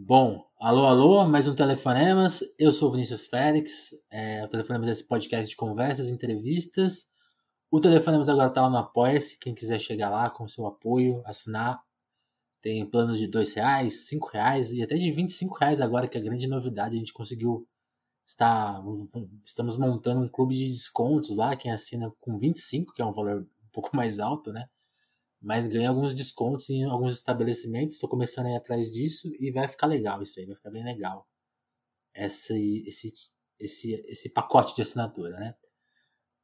Bom, alô, alô, mais um Telefonemas. Eu sou Vinícius Félix. É, o Telefonemas é esse podcast de conversas, entrevistas. O Telefonemas agora está lá no Apoia-se. Quem quiser chegar lá com seu apoio, assinar. Tem planos de dois reais, cinco reais e até de 25 reais agora, que é a grande novidade. A gente conseguiu estar. Estamos montando um clube de descontos lá. Quem assina com 25, que é um valor um pouco mais alto, né? Mas ganha alguns descontos em alguns estabelecimentos. Estou começando a ir atrás disso e vai ficar legal isso aí, vai ficar bem legal. Esse, esse, esse, esse pacote de assinatura, né?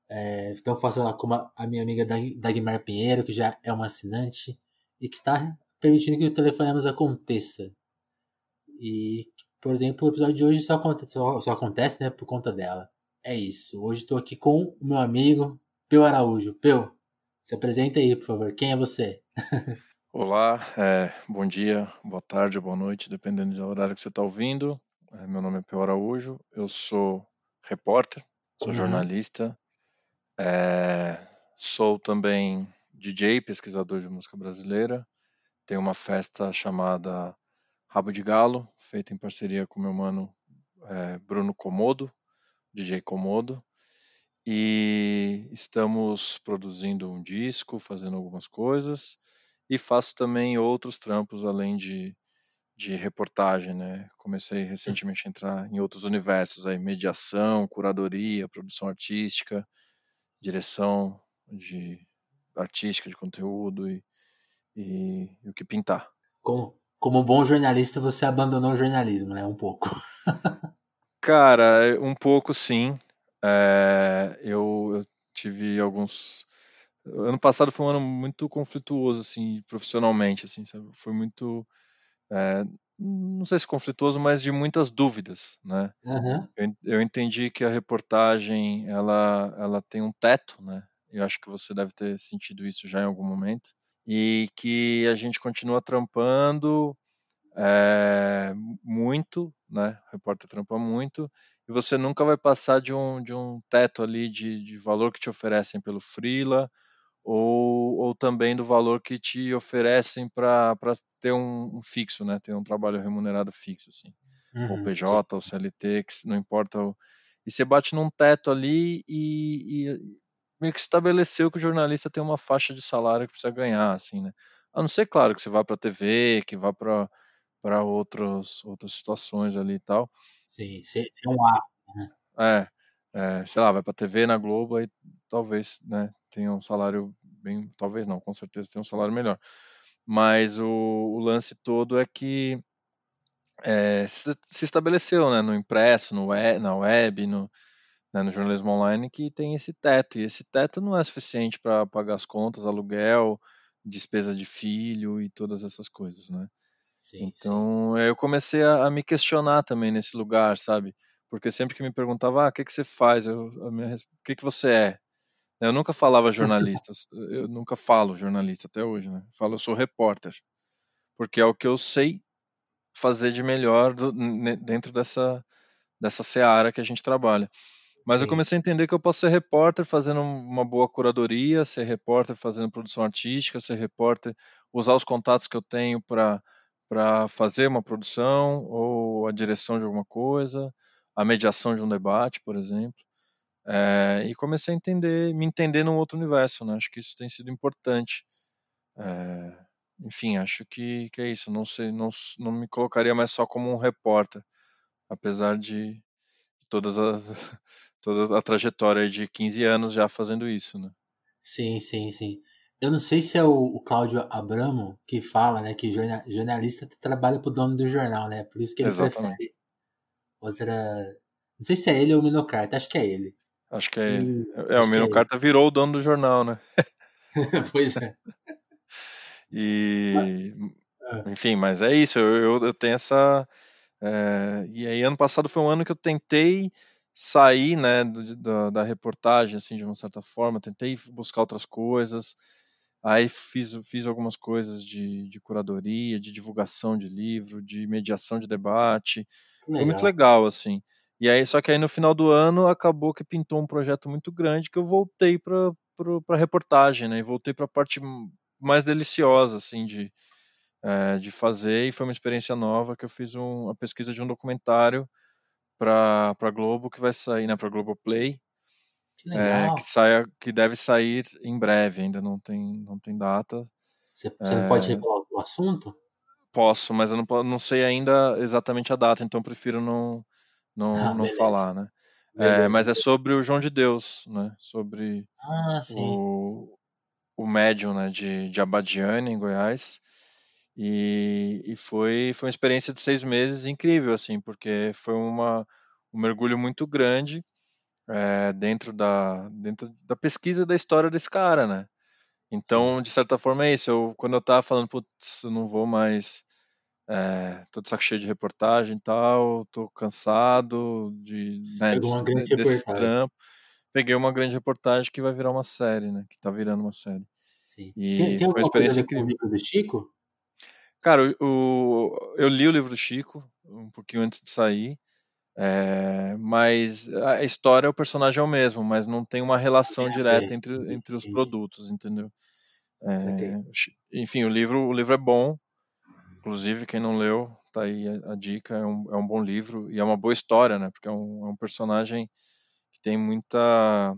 É, então faço lá com a minha amiga Dagmar Pinheiro, que já é uma assinante e que está permitindo que o telefonemos aconteça. E, por exemplo, o episódio de hoje só acontece, só, só acontece né, por conta dela. É isso. Hoje estou aqui com o meu amigo Peu Araújo. Peu, se apresenta aí, por favor. Quem é você? Olá, é, bom dia, boa tarde, boa noite, dependendo do horário que você está ouvindo. É, meu nome é Pio Araújo, eu sou repórter, sou uhum. jornalista, é, sou também DJ, pesquisador de música brasileira. Tenho uma festa chamada Rabo de Galo, feita em parceria com meu mano é, Bruno Comodo, DJ Comodo e estamos produzindo um disco, fazendo algumas coisas e faço também outros trampos além de, de reportagem, né? Comecei recentemente a entrar em outros universos aí, mediação, curadoria, produção artística, direção de artística de conteúdo e, e, e o que pintar. Como, como bom jornalista, você abandonou o jornalismo, né? Um pouco. Cara, um pouco sim. É, eu, eu, tive alguns. Ano passado foi um ano muito conflituoso, assim, profissionalmente, assim, sabe? Foi muito. É, não sei se conflituoso, mas de muitas dúvidas, né? Uhum. Eu, eu, entendi que a reportagem ela, ela tem um teto, né? Eu acho que você deve ter sentido isso já em algum momento e que a gente continua trampando é, muito, né? O repórter trampa muito e você nunca vai passar de um, de um teto ali de, de valor que te oferecem pelo freela ou, ou também do valor que te oferecem para ter um, um, fixo, né? Ter um trabalho remunerado fixo, assim. Uhum, ou PJ, sim. ou CLT, que não importa. O... E você bate num teto ali e, e meio que estabeleceu que o jornalista tem uma faixa de salário que precisa ganhar, assim, né? A não ser, claro, que você vá para a TV, que vá para outras outras situações ali e tal. Sim, ser, ser um astro, né? É, é, sei lá, vai pra TV na Globo aí talvez, né, tenha um salário bem, talvez não, com certeza tenha um salário melhor. Mas o, o lance todo é que é, se, se, estabeleceu, né, no impresso, no web, na web, no, né, no jornalismo online, que tem esse teto, e esse teto não é suficiente para pagar as contas, aluguel, despesa de filho e todas essas coisas, né? Sim, então sim. eu comecei a, a, me questionar também nesse lugar, sabe? Porque sempre que me perguntava, ah, o que, que você faz? Eu, minha, o que, que você é? Eu nunca falava jornalista, eu nunca falo jornalista até hoje, né? Eu falo, eu sou repórter, porque é o que eu sei fazer de melhor do, dentro dessa, dessa seara que a gente trabalha. Mas Sim. eu comecei a entender que eu posso ser repórter fazendo uma boa curadoria, ser repórter fazendo produção artística, ser repórter, usar os contatos que eu tenho para para fazer uma produção ou a direção de alguma coisa, a mediação de um debate, por exemplo. É, e comecei a entender, me entender num outro universo, né? Acho que isso tem sido importante. É, enfim, acho que, que é isso. Não sei, não, não me colocaria mais só como um repórter, apesar de todas as, toda a trajetória de 15 anos já fazendo isso, né? Sim, sim, sim. Eu não sei se é o, o Cláudio Abramo que fala, né, que jornal, jornalista trabalha pro dono do jornal, né? Por isso que ele Exatamente. prefere outra. Não sei se é ele ou o Minocarta, acho que é ele. Acho que é ele. é, o Minocarta é virou o dono do jornal, né? pois é. e. Ah. Enfim, mas é isso, eu, eu, eu tenho essa. É... e aí, ano passado foi um ano que eu tentei sair né, da, da reportagem, assim, de uma certa forma, tentei buscar outras coisas. Aí fiz, fiz algumas coisas de, de curadoria, de divulgação de livro, de mediação de debate. Legal. Foi muito legal, assim. E aí, só que aí no final do ano acabou que pintou um projeto muito grande que eu voltei para a reportagem, né? E voltei para a parte mais deliciosa, assim, de, é, de fazer e foi uma experiência nova que eu fiz um, a pesquisa de um documentário para para Globo que vai sair, né, para Globoplay, Que é, legal. que saia, que deve sair em breve, ainda não tem não tem data. Você, você não pode É, revelar o assunto? posso, mas eu não, não sei ainda exatamente a data, então prefiro não não, Ah, não beleza. falar, né? É, mas é sobre o João de Deus, né? Sobre Ah, o, o médium, né? De, de Abadiane, em Goiás. E, e foi, foi uma experiência de seis meses incrível, assim, porque foi uma, um mergulho muito grande é, dentro, da, dentro da pesquisa da história desse cara, né? Então, de certa forma, é isso. Eu, quando eu tava falando, putz, eu não vou mais. É, tô de saco cheio de reportagem e tal, tô cansado de, né, de- uma de- grande desses reportagem. trampos. Peguei uma grande reportagem que vai virar uma série, né? Que tá virando uma série. Sim. Tem, E tem foi uma experiência incrível. livro do Chico? Cara, o, o- eu li o livro do Chico um pouquinho antes de sair, é, mas a história, o personagem é o mesmo, mas não tem uma relação direta entre, entre os produtos, entendeu? É, enfim, o livro, o livro é bom, inclusive quem não leu, tá aí a, a dica, é um, é um bom livro e é uma boa história, né? Porque é um, é um personagem que tem muita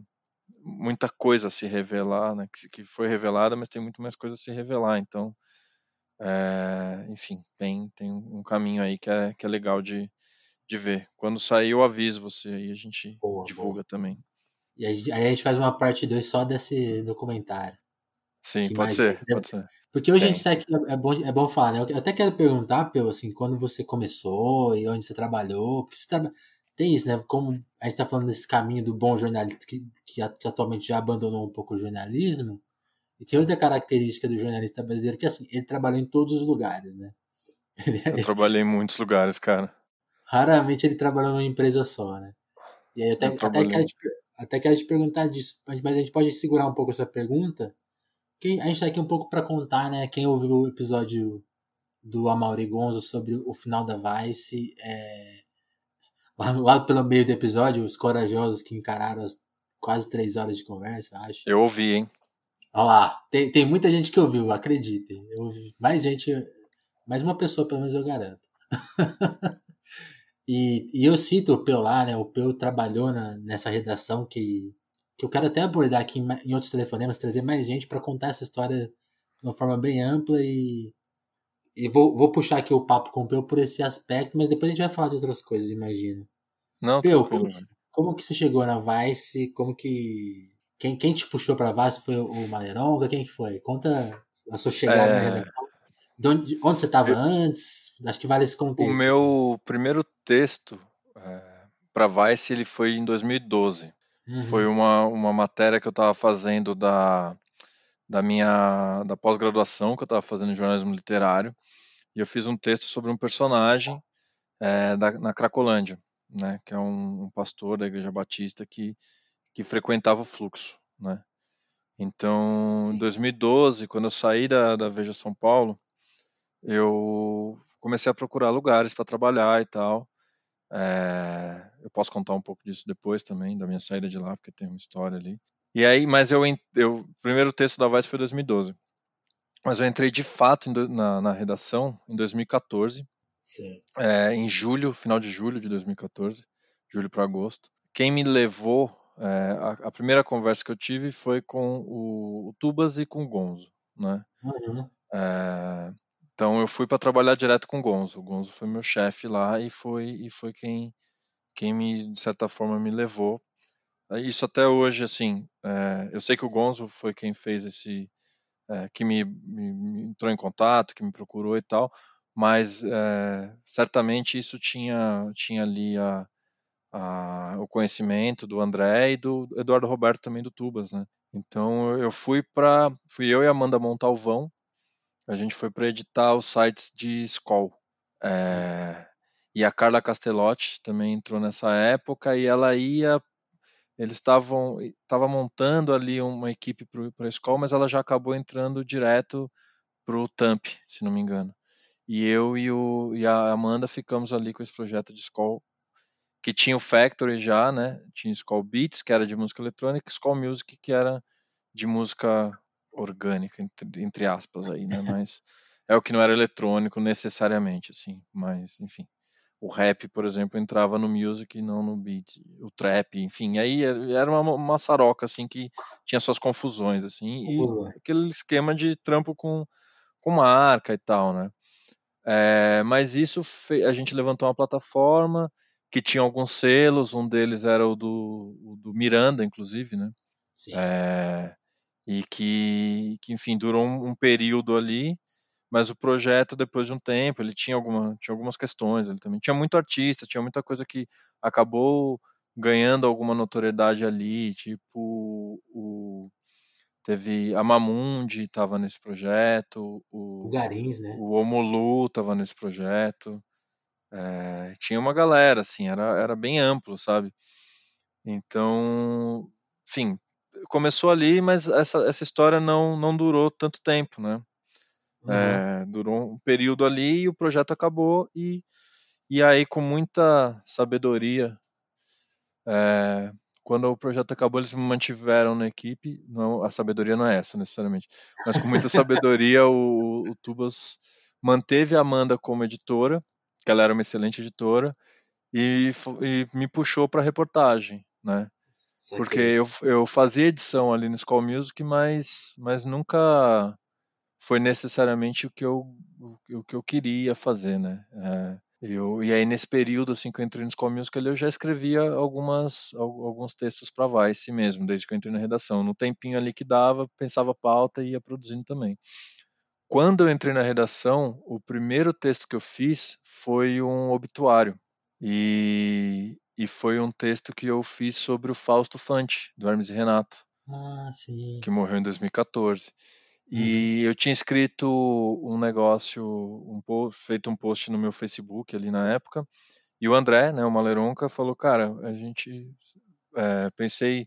muita coisa a se revelar, né? Que, que foi revelada, mas tem muito mais coisa a se revelar, então é, enfim, tem, tem um caminho aí que é, que é legal de, de ver. Quando sair, eu aviso você aí, a gente Boa, boa. divulga também. E aí, aí a gente faz uma parte 2 só desse documentário. Sim, pode ser, pode ser. Porque hoje a gente sabe que é é bom, é bom falar, né? Eu até quero perguntar, Peu, assim, quando você começou e onde você trabalhou, porque você traba... tem isso, né? Como a gente tá falando desse caminho do bom jornalista que, que atualmente já abandonou um pouco o jornalismo, e tem outra característica do jornalista brasileiro que, assim, ele trabalhou em todos os lugares, né? Eu trabalhei em muitos lugares, cara. Raramente ele trabalhou numa empresa só, né? E aí até, até, quero te, até quero te perguntar disso, mas mas a gente pode segurar um pouco essa pergunta. Quem, a gente tá aqui um pouco para contar, né? Quem ouviu o episódio do Amaury Gonzo sobre o final da Vice, é, lá, lá pelo meio do episódio, os corajosos que encararam as quase três horas de conversa, acho. Eu ouvi, hein? Olha lá, tem, tem muita gente que ouviu, acreditem. Eu ouvi mais gente, mais uma pessoa pelo menos eu garanto. E, e eu cito o Peu lá, né? O Peu trabalhou na, nessa redação que, que eu quero até abordar aqui em, em outros telefonemas, trazer mais gente para contar essa história de uma forma bem ampla e, e vou, vou puxar aqui o papo com o Peu por esse aspecto, mas depois a gente vai falar de outras coisas, imagino. Não, Peu, como, que- como que você chegou na Vice? Como que. Quem, quem te puxou pra Vice foi o Maleronga? Quem que foi? Conta a sua chegada na É, redação. De onde, onde você estava eu- antes? Acho que vale esse o contexto. assim. meu primeiro texto é, para Vice ele foi em 2012. Foi Uhum. uma, uma matéria que eu estava fazendo da, da minha da pós-graduação que eu estava fazendo em jornalismo literário e eu fiz um texto sobre um personagem é, da, na Cracolândia, né, que é um, um pastor da Igreja Batista que que frequentava o fluxo, né. Então, em Sim. 2012, quando eu saí da, da Veja São Paulo, eu comecei a procurar lugares para trabalhar e tal. É, eu posso contar um pouco disso depois também, da minha saída de lá, porque tem uma história ali. E aí, mas eu, eu o primeiro texto da Vice foi 2012. Mas eu entrei de fato na, na redação em 2014, Certo. é, em julho, final de julho de 2014, julho para agosto. Quem me levou, é, a, a primeira conversa que eu tive foi com o, o Tubas e com o Gonzo, né? Uhum. É, então eu fui para trabalhar direto com o Gonzo. O Gonzo foi meu chefe lá e foi e foi quem quem me de certa forma me levou. É, Isso até hoje assim, é, eu sei que o Gonzo foi quem fez esse é, que me, me- me entrou em contato, que me procurou e tal, mas é, certamente isso tinha tinha ali a, a- o conhecimento do André e do Eduardo Roberto também do Tubas, né? Então eu fui para fui eu e Amanda Montalvão a gente foi para editar os sites de Skoll. É, e a Carla Castellotti também entrou nessa época e ela ia. Eles estavam estava montando ali uma equipe para a Skoll, mas ela já acabou entrando direto para o Tamp, se não me engano. E eu e, o, e a Amanda ficamos ali com esse projeto de Skoll, que tinha o Factory já, né? Tinha Skoll Beats, que era de música eletrônica, e Music, que era de música orgânica, entre, entre aspas aí, né? Mas é o que não era eletrônico necessariamente, assim, mas enfim. O rap, por exemplo, entrava no music e não no beat, o trap, enfim, aí era uma, uma saroca assim que tinha suas confusões assim e Uhum. aquele esquema de trampo com com marca e tal, né? É, mas isso fe- a gente levantou uma plataforma que tinha alguns selos, um deles era o do, o do Miranda, inclusive, né? É, e que, que, enfim, durou um, um período ali, mas o projeto, depois de um tempo, ele tinha, alguma, tinha algumas questões, ele também tinha muito artista, tinha muita coisa que acabou ganhando alguma notoriedade ali, tipo o teve a Mamundi estava nesse projeto, O o, Garins, né? o Omolu estava nesse projeto, é, tinha uma galera, assim, era, era bem amplo, sabe? Então, enfim, começou ali, mas essa, essa história não, não durou tanto tempo, né? Uhum. É, durou um período ali e o projeto acabou e, e aí com muita sabedoria é, quando o projeto acabou eles me mantiveram na equipe não a sabedoria não é essa necessariamente mas com muita sabedoria o, o Tubas manteve a Amanda como editora que ela era uma excelente editora e, e me puxou para reportagem né Porque eu, eu fazia edição ali no School Music mas mas nunca foi necessariamente o que eu, o, que eu queria fazer, né? É, eu, e aí nesse período assim que eu entrei no School Music eu já escrevia algumas al- alguns textos para Vice mesmo, desde que eu entrei na redação. No tempinho ali que dava, pensava pauta e ia produzindo também. Quando eu entrei na redação, o primeiro texto que eu fiz foi um obituário. E, e foi um texto que eu fiz sobre o Fausto Fante, do Hermes e Renato, Ah, sim. que morreu em 2014. Uhum. E eu tinha escrito um negócio, um post, feito um post no meu Facebook ali na época. E o André, né, o Maleronca, falou: Cara, a gente. é, pensei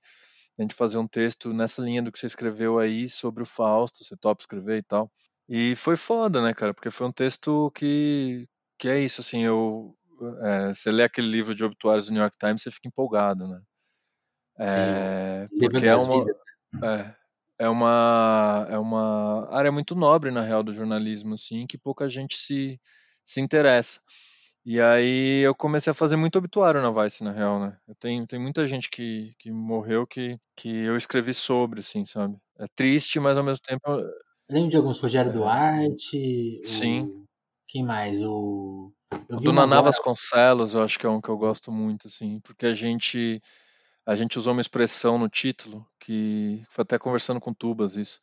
a gente fazer um texto nessa linha do que você escreveu aí sobre o Fausto, você topa escrever e tal. E foi foda, né, cara? Porque foi um texto que, que é isso, assim, eu. É, você lê aquele livro de obituários do New York Times, você fica empolgado, né? Sim, É, livro porque é das uma, vidas. é, é uma é uma área muito nobre na real do jornalismo assim que pouca gente se se interessa e aí eu comecei a fazer muito obituário na Vice na real né eu tenho tem muita gente que, que morreu que que eu escrevi sobre assim sabe é triste mas ao mesmo tempo Eu lembro de alguns, Rogério É. Duarte, Sim. o... Quem mais? O... Eu do Naná agora... Vasconcelos eu acho que é um que eu gosto muito assim porque a gente a gente usou uma expressão no título que foi até conversando com Tubas isso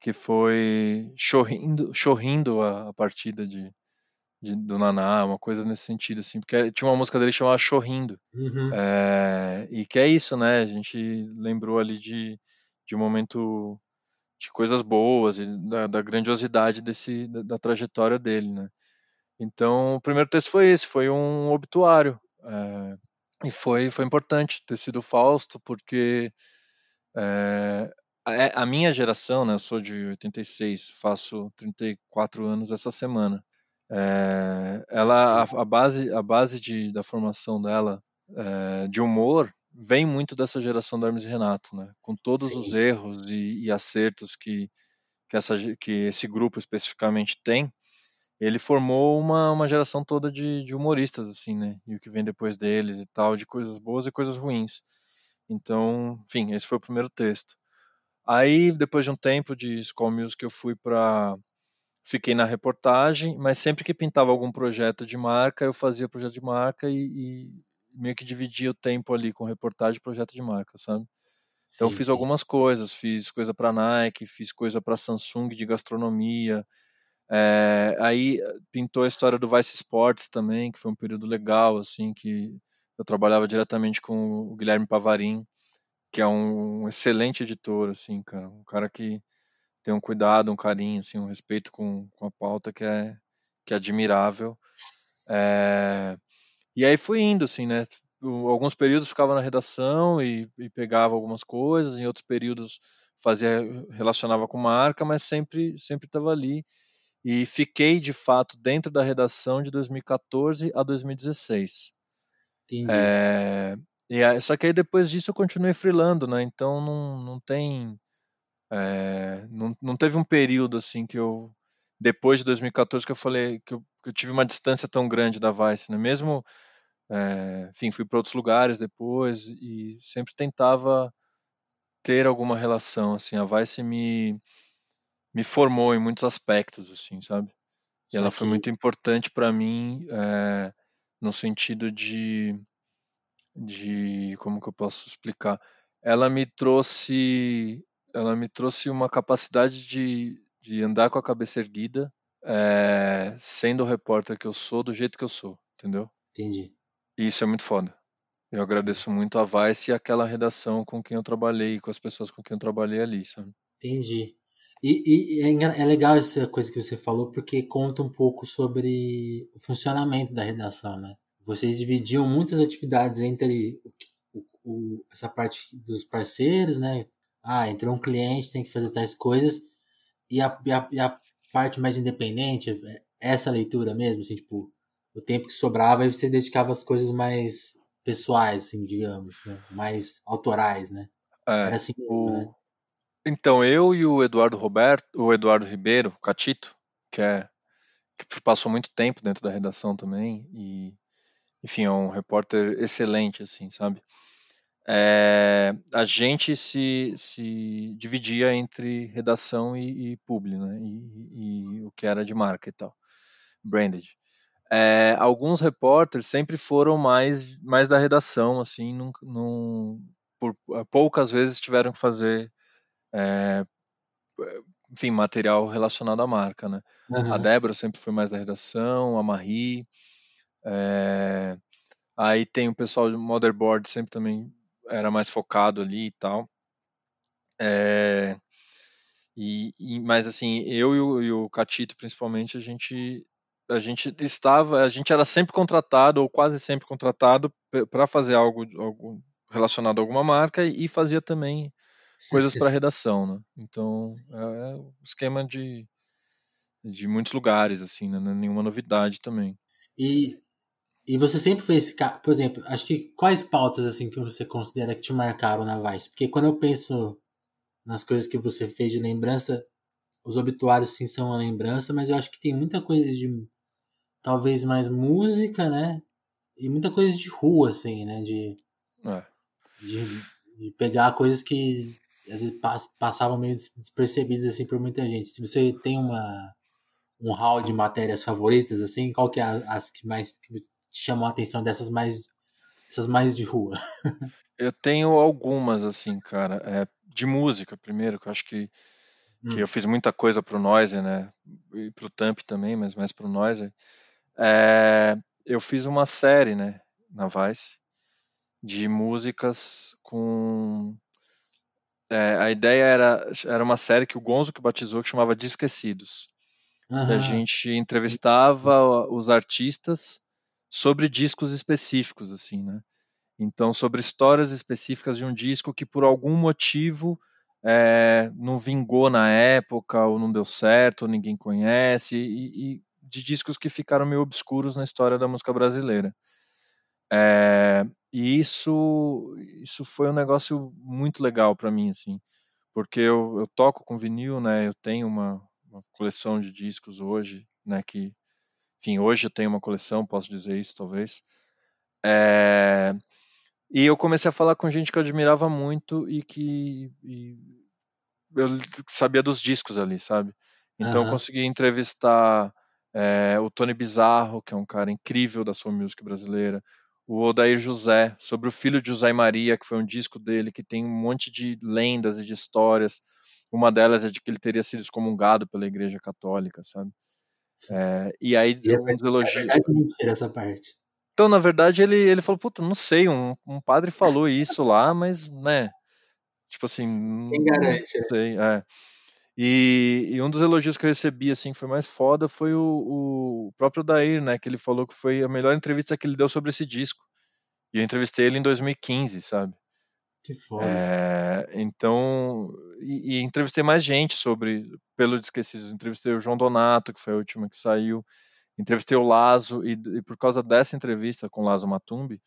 que foi chorrindo, chorrindo a, a partida de, de- do Naná, uma coisa nesse sentido, assim, porque tinha uma música dele chamada Chorrindo, Uhum. é, e que é isso, né? A gente lembrou ali de, de um momento de coisas boas e da, da grandiosidade desse, da, da trajetória dele, né? Então, o primeiro texto foi esse, foi um obituário, é, e foi, foi importante ter sido Fausto, porque é, a, a minha geração, né, eu sou de 86, faço 34 anos essa semana. É, ela, a, a base, a base de, da formação dela de humor vem muito dessa geração do Hermes e Renato, né? Com todos Sim, os sim. erros e, e acertos que, que, essa, que esse grupo especificamente tem, ele formou uma, uma geração toda de, de humoristas, assim, né? E o que vem depois deles e tal, de coisas boas e coisas ruins. Então, enfim, esse foi o primeiro texto. Aí, depois de um tempo de School Music, eu fui para. Fiquei na reportagem, mas sempre que pintava algum projeto de marca, eu fazia projeto de marca e, e meio que dividia o tempo ali com reportagem e projeto de marca, sabe? Então, Sim, fiz sim. algumas coisas, fiz coisa para Nike, fiz coisa para Samsung de gastronomia. É, aí pintou a história do Vice Sports também, que foi um período legal, assim, que eu trabalhava diretamente com o Guilherme Pavarim, que é um excelente editor, assim, cara, um cara que tem um cuidado, um carinho, assim, um respeito com, com a pauta que é, que é admirável. É, e aí fui indo, assim, né? Alguns períodos ficava na redação e, e pegava algumas coisas, em outros períodos fazia relacionava com marca, mas sempre sempre estava ali. E fiquei de fato dentro da redação de 2014 a 2016. Entendi. É, e aí- só que aí depois disso eu continuei freelando, né? Então não, não tem. é, não, não teve um período assim que eu, depois de 2014 que eu falei que eu, que eu tive uma distância tão grande da Vice, né? Mesmo, é, enfim, fui para outros lugares depois e sempre tentava ter alguma relação, assim. A Vice me me formou em muitos aspectos, assim, sabe? E ela foi muito importante para mim é, no sentido de de como que eu posso explicar? Ela me trouxe ela me trouxe uma capacidade de, de andar com a cabeça erguida, é, sendo o repórter que eu sou, do jeito que eu sou, entendeu? Entendi. E isso é muito foda. Eu agradeço Sim. muito a Vice e aquela redação com quem eu trabalhei, com as pessoas com quem eu trabalhei ali, sabe? Entendi. E, e é, é, legal essa coisa que você falou, porque conta um pouco sobre o funcionamento da redação, né? Vocês dividiam muitas atividades entre o, o, essa parte dos parceiros, né? Ah, entrou um cliente, tem que fazer tais coisas. E a, e a, e a parte mais independente, é essa leitura mesmo, assim, tipo, o tempo que sobrava e você dedicava às coisas mais pessoais, assim, digamos, né? Mais autorais, né? É, Era assim mesmo, o... né? Então, eu e o Eduardo Roberto, o Eduardo Ribeiro, Catito, que é que passou muito tempo dentro da redação também e enfim, é um repórter excelente assim, sabe? É, a gente se, se dividia entre redação e, e publi, né? E, e, o que era de marca e tal, branded. É, alguns repórteres sempre foram mais, mais da redação, assim, num, num, por poucas vezes tiveram que fazer, é, enfim, material relacionado à marca, né? Uhum. A Débora sempre foi mais da redação, a Marie, é, aí tem o pessoal do Motherboard sempre também era mais focado ali e tal. É, e, e, mas assim, eu e o, e o Catito principalmente, a gente a gente estava, a gente era sempre contratado ou quase sempre contratado para fazer algo, algo relacionado a alguma marca e fazia também coisas para redação, né? Então é, é o esquema de de muitos lugares assim, né? Não é nenhuma novidade também. E e você sempre fez, por exemplo, acho que quais pautas assim que você considera que te marcaram na Vice? Porque quando eu penso nas coisas que você fez de lembrança, os obituários sim são uma lembrança, mas eu acho que tem muita coisa de talvez mais música, né? E muita coisa de rua, assim, né? De, é. de, de, pegar coisas que às vezes passavam meio despercebidas assim por muita gente. Se você tem uma um hall de matérias favoritas, assim, qual que é as que mais que chamou a atenção dessas mais essas mais de rua? eu tenho algumas assim, cara, é, de música primeiro, que eu acho que que hum. eu fiz muita coisa pro Noise, né? E pro Tamp também, mas mais pro Noise. É, eu fiz uma série, né, na Vice, de músicas com é, a ideia era, era uma série que o Gonzo que batizou que chamava De Esquecidos. Uhum. A gente entrevistava os artistas sobre discos específicos, assim, né? Então, sobre histórias específicas de um disco que por algum motivo é, não vingou na época, ou não deu certo, ou ninguém conhece, e, e, de discos que ficaram meio obscuros na história da música brasileira. É, e isso, isso foi um negócio muito legal para mim, assim, porque eu, eu, toco com vinil, né? Eu tenho uma, uma coleção de discos hoje, né? Que enfim, hoje eu tenho uma coleção, posso dizer isso talvez. É, e eu comecei a falar com gente que eu admirava muito e que e eu sabia dos discos ali, sabe? Então uhum. eu consegui entrevistar é, o Tony Bizarro, que é um cara incrível da sua música brasileira, o Odair José, sobre o filho de José Maria, que foi um disco dele que tem um monte de lendas e de histórias. Uma delas é de que ele teria sido excomungado pela Igreja Católica, sabe? É, e aí e é, uns elogios. É verdade mentira essa parte. Então, na verdade, ele, ele falou, puta, não sei, um, um padre falou isso lá, mas, né, tipo assim, Quem garante, não né? sei, é. E, e, um dos elogios que eu recebi, assim, que foi mais foda, foi o, o próprio Dair, né, que ele falou que foi a melhor entrevista que ele deu sobre esse disco. E eu entrevistei ele em 2015, sabe? Que foda. É, então, e, e, entrevistei mais gente sobre Pelo Esquecidos. Entrevistei o João Donato, que foi a última que saiu. Entrevistei o Lazo, e, e por causa dessa entrevista com o Lazo Matumbi,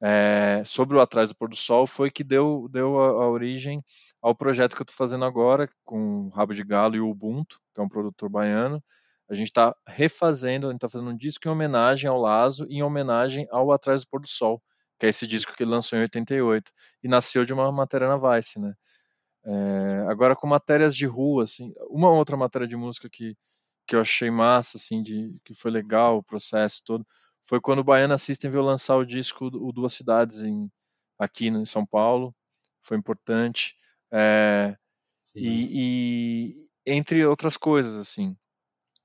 é, sobre o Atrás do Pôr do Sol, foi que deu, deu a, a origem ao projeto que eu estou fazendo agora, com o Rabo de Galo e o Ubuntu, que é um produtor baiano, A gente está refazendo, a gente está fazendo um disco em homenagem ao Lazo, em homenagem ao Atrás do Pôr do Sol, que é esse disco que ele lançou em 88 e nasceu de uma matéria na Vice, né? É, agora com matérias de rua, assim, uma outra matéria de música que, que eu achei massa, assim, de, que foi legal o processo todo, foi quando o Baiana System veio lançar o disco o Duas Cidades em, aqui em São Paulo, foi importante, é, e, e, entre outras coisas, assim,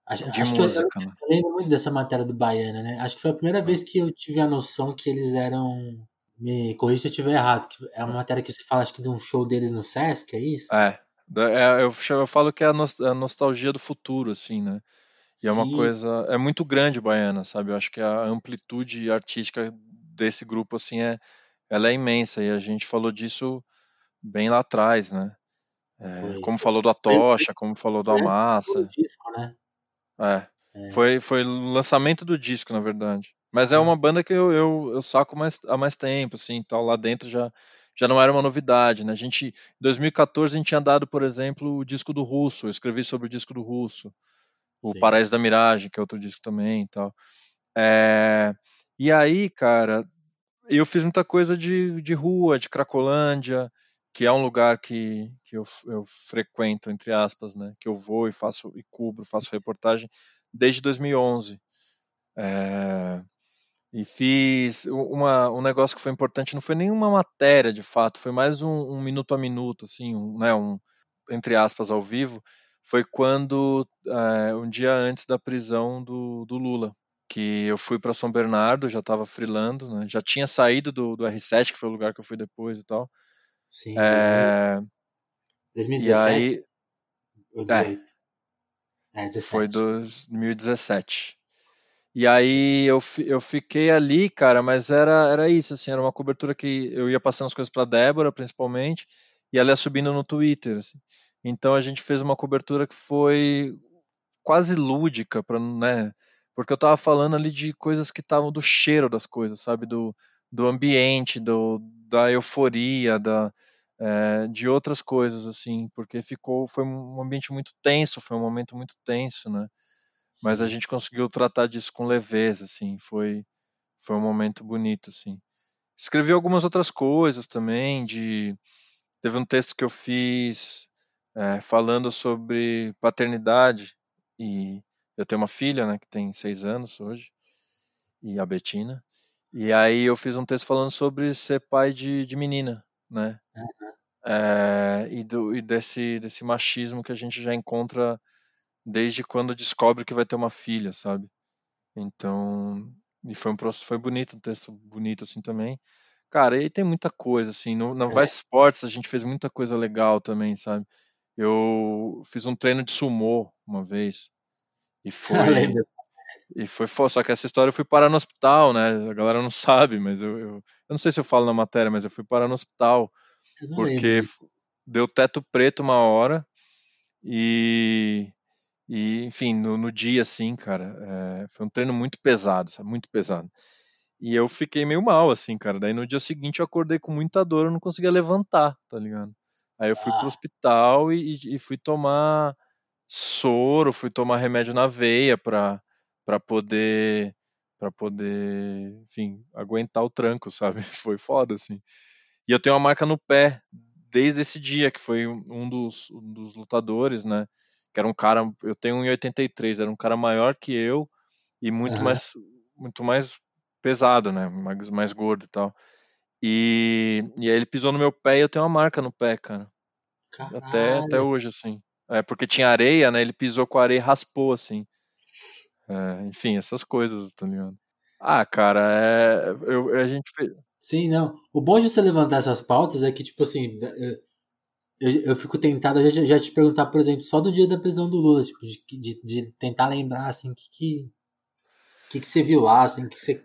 acho, de acho música. Que eu, eu, eu, lembro muito dessa matéria do Baiana, né? Acho que foi a primeira vez que eu tive a noção que eles eram me corrija se eu estiver errado. é uma matéria que você fala, acho que de um show deles no Sesc, é isso? É. é eu, eu falo que é a, é a nostalgia do futuro, assim, né? E Sim. é uma coisa. É muito grande Baiana, sabe? Eu acho que a amplitude artística desse grupo, assim, é, ela é imensa. E a gente falou disso bem lá atrás, né? É, como falou da Tocha, como falou da Massa. Disco, né? É. é. Foi, foi o lançamento do disco, na verdade. Mas é uma banda que eu, eu, eu saco mais, há mais tempo, assim, tal. Lá dentro já, já não era uma novidade, né? A gente, em 2014 a gente tinha dado, por exemplo, o disco do Russo. Eu escrevi sobre o disco do Russo. O Sim. Paraíso da Miragem, que é outro disco também e tal. É, e aí, cara, eu fiz muita coisa de, de rua, de Cracolândia, que é um lugar que, que eu, eu frequento, entre aspas, né? Que eu vou e faço e cubro, faço reportagem desde 2011. É, e fiz uma, um negócio que foi importante, não foi nenhuma matéria de fato, foi mais um, um minuto a minuto, assim, um, né, um, entre aspas, ao vivo, foi quando, é, um dia antes da prisão do, do Lula, que eu fui para São Bernardo, já estava freelando, né, já tinha saído do, do R7, que foi o lugar que eu fui depois e tal. Sim, é, 2017? E aí... Ou 18? É, é 17. Foi 2017. E aí eu, eu fiquei ali, cara, mas era, era isso, assim, era uma cobertura que eu ia passando as coisas para Débora, principalmente, e ela ia subindo no Twitter, assim. Então a gente fez uma cobertura que foi quase lúdica, para né? Porque eu tava falando ali de coisas que estavam do cheiro das coisas, sabe? Do, do ambiente, do, da euforia, da, é, de outras coisas, assim, porque ficou, foi um ambiente muito tenso, foi um momento muito tenso, né? mas a gente conseguiu tratar disso com leveza, assim, foi foi um momento bonito, assim. Escrevi algumas outras coisas também, de teve um texto que eu fiz é, falando sobre paternidade e eu tenho uma filha, né, que tem seis anos hoje e a Betina e aí eu fiz um texto falando sobre ser pai de, de menina, né, uhum. é, e, do, e desse desse machismo que a gente já encontra desde quando descobre que vai ter uma filha, sabe? Então, e foi um foi bonito, um texto bonito assim também. Cara, e tem muita coisa assim, no, na Vice Sports a gente fez muita coisa legal também, sabe? Eu fiz um treino de sumô uma vez e foi e foi só que essa história eu fui parar no hospital, né? A galera não sabe, mas eu, eu, eu não sei se eu falo na matéria, mas eu fui parar no hospital porque deu teto preto uma hora e e, enfim, no, no dia, assim, cara, é, foi um treino muito pesado, sabe? Muito pesado. E eu fiquei meio mal, assim, cara. Daí no dia seguinte eu acordei com muita dor, eu não conseguia levantar, tá ligado? Aí eu fui ah. pro hospital e, e, fui tomar soro, fui tomar remédio na veia pra, pra poder para poder, enfim, aguentar o tranco, sabe? Foi foda, assim. E eu tenho uma marca no pé desde esse dia, que foi um dos, um dos lutadores, né? que era um cara, eu tenho 1,83, era um cara maior que eu e muito uhum. mais muito mais pesado, né? Mais, mais gordo e tal. E, e aí ele pisou no meu pé e eu tenho uma marca no pé, cara. Até, até hoje, assim. É, porque tinha areia, né? Ele pisou com a areia e raspou, assim. É, enfim, essas coisas, tá ligado? Ah, cara, é, eu, a gente fez. Sim, não. O bom de você levantar essas pautas é que, tipo assim, eu, eu fico tentado já, já te perguntar, por exemplo, só do dia da prisão do Lula, tipo, de, de, de tentar lembrar, assim, o que que, que que você viu lá, assim, o que você,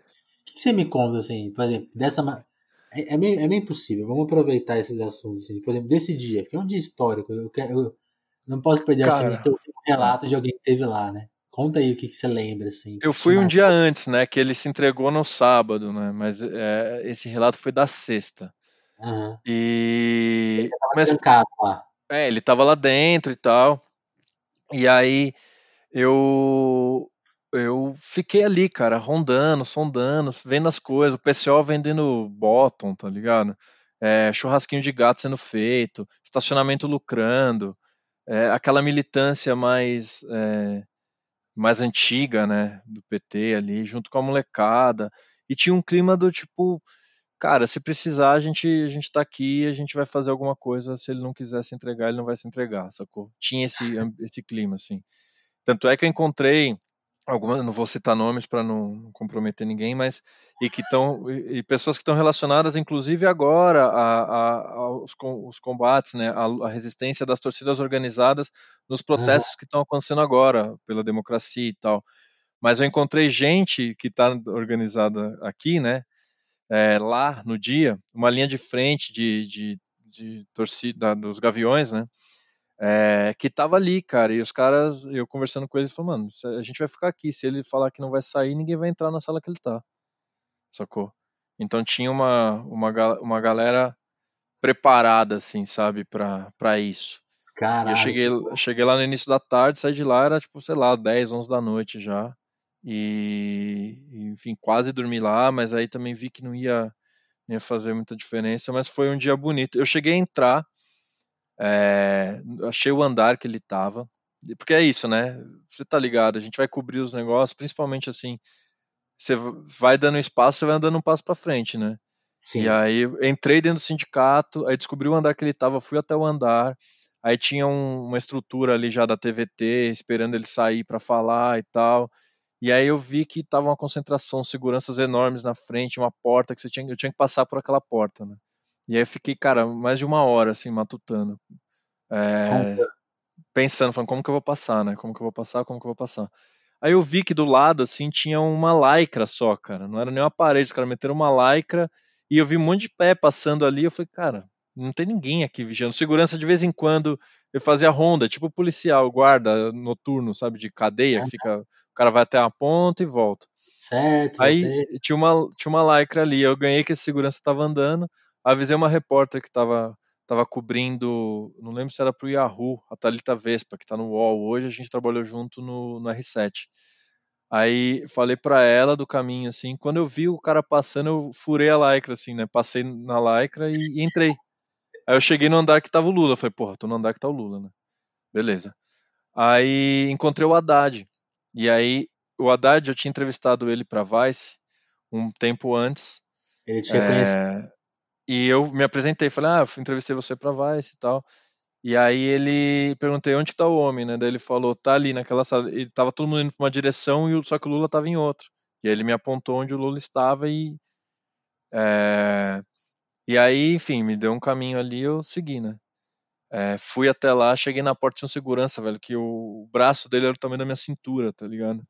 que que você me conta, assim, por exemplo, dessa... É, é, meio, é meio impossível, vamos aproveitar esses assuntos, assim, por exemplo, desse dia, porque é um dia histórico, eu, quero, eu não posso perder Cara, a chance de ter um relato de alguém que esteve lá, né? Conta aí o que, que você lembra, assim. Eu fui um dia antes, né, que ele se entregou no sábado, né, mas é, esse relato foi da sexta. Uhum. E. Ele mas, lá. É, ele tava lá dentro e tal. E aí eu eu fiquei ali, cara, rondando, sondando, vendo as coisas, o pessoal vendendo bottom, tá ligado? É, churrasquinho de gato sendo feito, estacionamento lucrando, é, aquela militância mais é, mais antiga, né, do PT ali, junto com a molecada, e tinha um clima do tipo, cara, se precisar, a gente, a gente tá aqui, a gente vai fazer alguma coisa, se ele não quiser se entregar, ele não vai se entregar, sacou? Tinha esse, esse clima, assim. Tanto é que eu encontrei algumas, não vou citar nomes para não comprometer ninguém, mas e que estão e, pessoas que estão relacionadas, inclusive agora, a, a, aos os combates, né, a, a, resistência das torcidas organizadas nos protestos uhum. que estão acontecendo agora pela democracia e tal. Mas eu encontrei gente que está organizada aqui, né, é, lá no dia, uma linha de frente de, de, de torcida dos Gaviões, né, é, que tava ali, cara, e os caras, eu conversando com eles, falando, mano, a gente vai ficar aqui, se ele falar que não vai sair, ninguém vai entrar na sala que ele tá, sacou? Então tinha uma, uma, uma galera preparada, assim, sabe, pra, pra isso. Caralho. Eu cheguei, cheguei lá no início da tarde, saí de lá, era tipo, sei lá, 10, 11 da noite já, e, enfim, quase dormi lá, mas aí também vi que não ia, não ia fazer muita diferença, mas foi um dia bonito. Eu cheguei a entrar, é, achei o andar que ele estava. Porque é isso, né? Você tá ligado, a gente vai cobrir os negócios, principalmente assim, você vai dando espaço, você vai andando um passo para frente, né? Sim. E aí entrei dentro do sindicato, aí descobri o andar que ele estava, fui até o andar, aí tinha um, uma estrutura ali já da TVT, esperando ele sair para falar e tal. E aí eu vi que tava uma concentração, seguranças enormes na frente, uma porta que você tinha, eu tinha que passar por aquela porta, né? E aí eu fiquei, cara, mais de uma hora, assim, matutando. É, pensando, falando, como que eu vou passar, né? Como que eu vou passar, como que eu vou passar. Aí eu vi que do lado, assim, tinha uma lycra só, cara. Não era nem uma parede, os caras meteram uma lycra e eu vi um monte de pé passando ali. Eu falei, cara, não tem ninguém aqui vigiando. Segurança, de vez em quando, eu fazia ronda, tipo policial, guarda noturno, sabe, de cadeia, que fica, o cara vai até a ponta e volta. Certo. Aí tinha uma, tinha uma lycra ali, eu ganhei que a segurança tava andando, avisei uma repórter que estava tava cobrindo, não lembro se era para o Yahoo, a Thalita Vespa, que está no UOL hoje, a gente trabalhou junto no, no R7. Aí falei para ela do caminho, assim, quando eu vi o cara passando, eu furei a lycra, assim, né? Passei na lycra e, e entrei. Aí eu cheguei no andar que tava o Lula, falei, porra, tô no andar que tá o Lula, né? Beleza. Aí encontrei o Haddad. E aí, o Haddad, eu tinha entrevistado ele para Vice um tempo antes. Ele tinha é... conhecido e eu me apresentei, falei, ah, entrevistei você pra Vice e tal. E aí ele perguntei onde que tá o homem, né? Daí ele falou, tá ali naquela sala. E tava todo mundo indo pra uma direção, e só que o Lula tava em outra. E aí ele me apontou onde o Lula estava e. É, e aí, enfim, me deu um caminho ali eu segui, né? É, fui até lá, cheguei na porta de um segurança, velho, que o braço dele era o tamanho da minha cintura, tá ligado?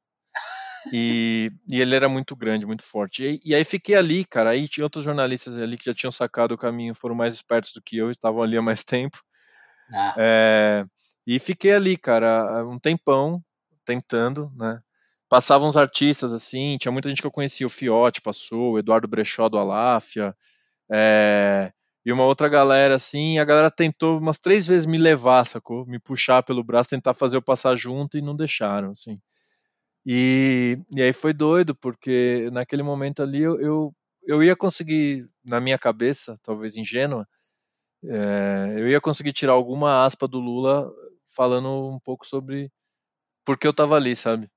E, e, ele era muito grande, muito forte. E, e, aí fiquei ali, cara. Aí tinha outros jornalistas ali que já tinham sacado o caminho, foram mais espertos do que eu, estavam ali há mais tempo. Ah. É, e fiquei ali, cara, um tempão tentando, né? Passavam uns artistas assim, tinha muita gente que eu conhecia, o Fiote passou, o Eduardo Brechó do Aláfia, é, e uma outra galera assim, a galera tentou umas três vezes me levar, sacou? Me puxar pelo braço, tentar fazer eu passar junto e não deixaram, assim. E, e aí foi doido, porque naquele momento ali eu, eu, eu ia conseguir, na minha cabeça, talvez ingênua, é, eu ia conseguir tirar alguma aspa do Lula falando um pouco sobre por que eu estava ali, sabe?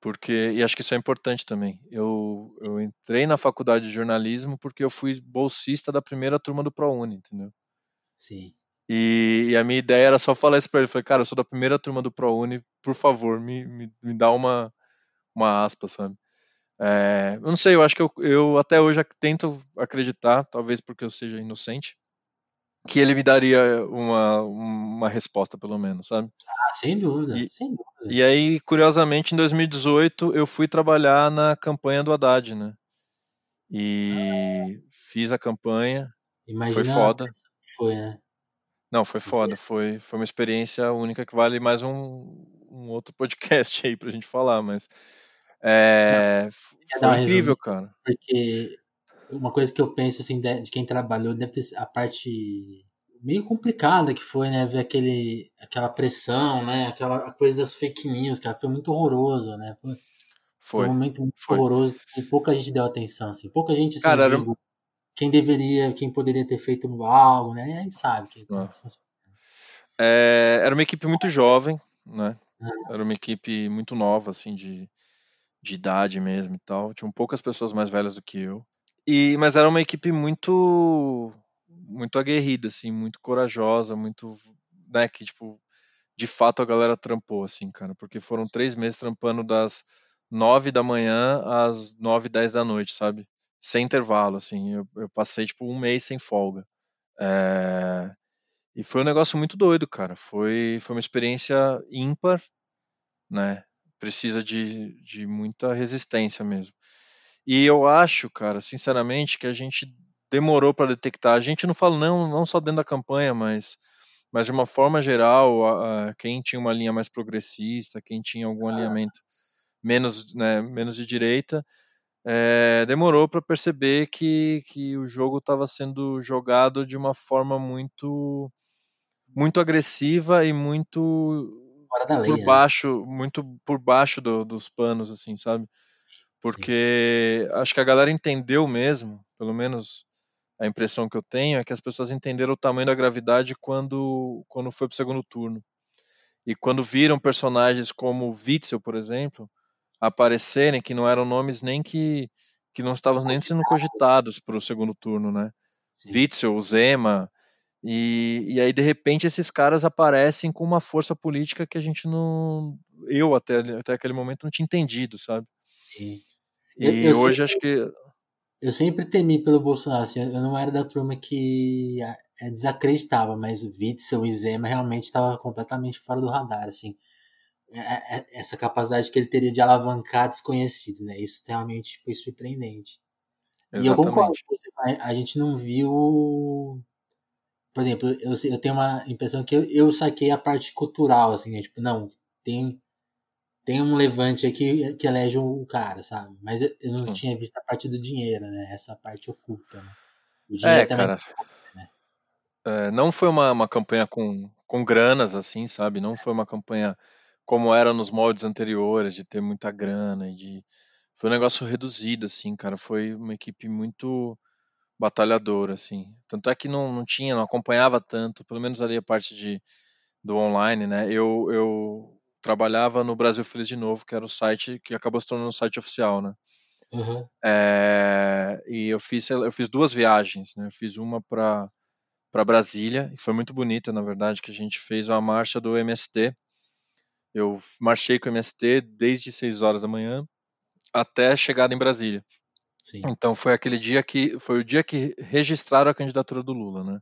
Porque, e acho que isso é importante também. Eu, eu entrei na faculdade de jornalismo porque eu fui bolsista da primeira turma do ProUni, entendeu? Sim. E, e, a minha ideia era só falar isso pra ele. Eu falei, cara, eu sou da primeira turma do ProUni, por favor, me, me, me dá uma, uma aspa, sabe? É, eu não sei, eu acho que eu, eu até hoje tento acreditar, talvez porque eu seja inocente, que ele me daria uma, uma resposta, pelo menos, sabe? Ah, sem dúvida, e, sem dúvida. E aí, curiosamente, em 2018, eu fui trabalhar na campanha do Haddad, né? E ah. fiz a campanha, Imagina foi foda. Foi, né? Não, foi foda, foi, foi uma experiência única que vale mais um, um outro podcast aí pra gente falar, mas é, foi incrível, cara. Porque uma coisa que eu penso assim de, quem trabalhou deve ter a parte meio complicada que foi, né? Ver aquele, aquela pressão, né? Aquela coisa das fake news, cara. Foi muito horroroso, né? Foi, foi, Foi, um momento muito foi. horroroso e pouca gente deu atenção, assim. Pouca gente, assim, Cara, eu era- digo, quem deveria, quem poderia ter feito algo, né? A gente sabe que, Ah. É, era uma equipe muito jovem, né? Era uma equipe muito nova, assim, de, de idade mesmo e tal. Tinham poucas pessoas mais velhas do que eu. E, mas era uma equipe muito muito aguerrida, assim, muito corajosa, muito, né, que, tipo, de fato a galera trampou, assim, cara, porque foram três meses trampando das nove da manhã às nove, dez da noite, sabe? Sem intervalo, assim, eu, eu passei, tipo, um mês sem folga. É, E foi um negócio muito doido, cara, foi, foi uma experiência ímpar, né? Precisa de, de muita resistência mesmo. E eu acho, cara, sinceramente, que a gente demorou para detectar. A gente não fala não, não só dentro da campanha, mas, mas de uma forma geral, a- a- quem tinha uma linha mais progressista, quem tinha algum alinhamento menos, né, menos de direita, é, demorou para perceber que, que o jogo estava sendo jogado de uma forma muito muito agressiva e muito Fora da lei, por né? baixo, muito por baixo do- dos panos, assim, sabe? Porque acho que a galera entendeu mesmo, pelo menos a impressão que eu tenho é que as pessoas entenderam o tamanho da gravidade quando, quando foi pro segundo turno. E quando viram personagens como Witzel, por exemplo, aparecerem, que não eram nomes nem que, que não estavam nem sendo cogitados para o segundo turno, né? Sim. Witzel, Zema, e, e aí de repente esses caras aparecem com uma força política que a gente não, eu até, até aquele momento não tinha entendido, sabe? Sim. E Eu- eu hoje sempre- acho que Eu sempre temi pelo Bolsonaro, assim, eu não era da turma que é, desacreditava, mas o Witzel e Zema realmente estava completamente fora do radar, assim. É- é- Essa capacidade que ele teria de alavancar desconhecidos, né? Isso realmente foi surpreendente. E eu concordo, exatamente. a gente não viu. Por exemplo, eu, eu tenho uma impressão que eu, eu saquei a parte cultural, assim, né? Tipo, não, tem, tem um levante aqui que elege o cara, sabe? Mas eu, eu não Sim. tinha visto a parte do dinheiro, né? Essa parte oculta, né? O dinheiro É, também. cara. É, não foi uma, uma campanha com, com granas, assim, sabe? Não foi uma campanha como era nos moldes anteriores, de ter muita grana e de. Foi um negócio reduzido, assim, cara. Foi uma equipe muito batalhadora, assim. Tanto é que não, não tinha, não acompanhava tanto, pelo menos ali a parte de, do online, né? Eu, eu trabalhava no Brasil Feliz de Novo, que era o site que acabou se tornando o site oficial, né? Uhum. É, e eu fiz, eu fiz duas viagens, né? Eu fiz uma para para Brasília e foi muito bonita, na verdade, que a gente fez a marcha do MST. Eu marchei com o MST desde 6 horas da manhã até a chegada em Brasília. Sim. Então foi aquele dia que foi o dia que registraram a candidatura do Lula, né?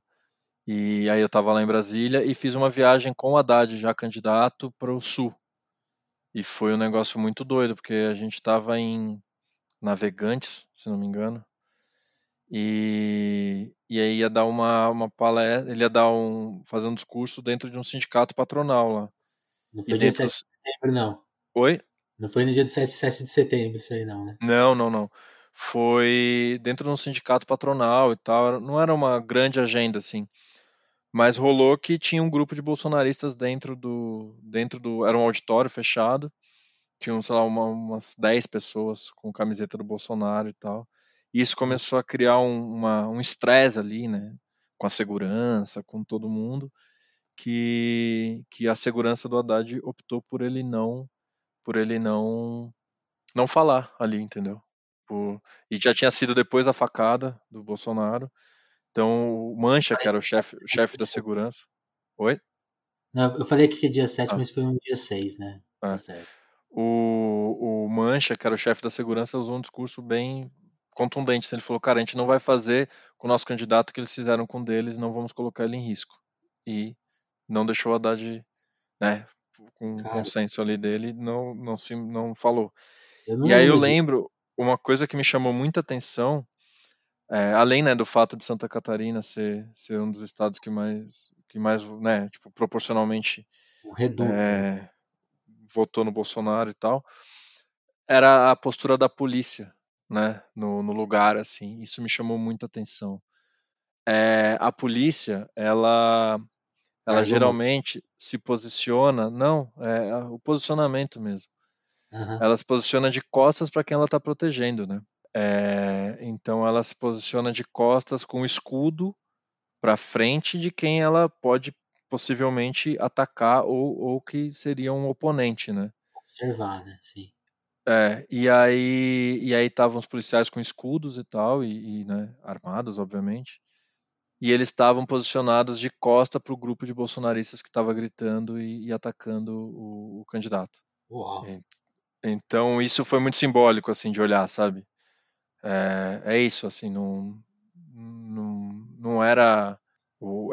E aí eu estava lá em Brasília e fiz uma viagem com o Haddad já candidato para o Sul. E foi um negócio muito doido, porque a gente estava em Navegantes, se não me engano. E, e aí ia dar uma, uma palestra, ele ia dar um, fazer um discurso dentro de um sindicato patronal lá. Não E foi dia dentro 7 de setembro, não. Oi? Não foi no dia de 7, 7 de setembro isso aí, não, né? Não, não, não. Foi dentro de um sindicato patronal e tal. Não era uma grande agenda assim. Mas rolou que tinha um grupo de bolsonaristas dentro do dentro do era um auditório fechado. Tinham, sei lá, uma, umas 10 pessoas com camiseta do Bolsonaro e tal. E isso começou a criar um, um estresse ali, né? Com a segurança, com todo mundo, que, que a segurança do Haddad optou por ele não por ele não não falar ali, entendeu? Por, e já tinha sido depois da facada do Bolsonaro. Então o Mancha, que era o chefe chefe da segurança. Oi? Não, eu falei aqui que é dia 7, Ah. mas foi um dia 6, né? Ah. Tá certo. O, o Mancha, que era o chefe da segurança, usou um discurso bem contundente. Ele falou, cara, a gente não vai fazer com o nosso candidato o que eles fizeram com o deles, não vamos colocar ele em risco. E não deixou o Haddad, né, com o consenso ali dele, não, não, se, não falou. Eu não E aí eu lembro, uma coisa que me chamou muita atenção, é, além né, do fato de Santa Catarina ser, ser um dos estados que mais, que mais né, tipo, proporcionalmente reduto. né? é, votou no Bolsonaro e tal, era a postura da polícia, né, no, no lugar, assim. Isso me chamou muita atenção. é, a polícia, ela, ela geralmente se posiciona, não, é o posicionamento mesmo. Uhum. Ela se posiciona de costas para quem ela está protegendo, né? É, então ela se posiciona de costas com o escudo para frente de quem ela pode possivelmente atacar ou, ou que seria um oponente, né? Observar, né? Sim. É, e aí e aí estavam os policiais com escudos e tal e, e né, armados, obviamente. E eles estavam posicionados de costa para o grupo de bolsonaristas que estava gritando e, e atacando o, o, candidato. Uau. Então isso foi muito simbólico assim de olhar, sabe? É, é isso assim, não, não, não era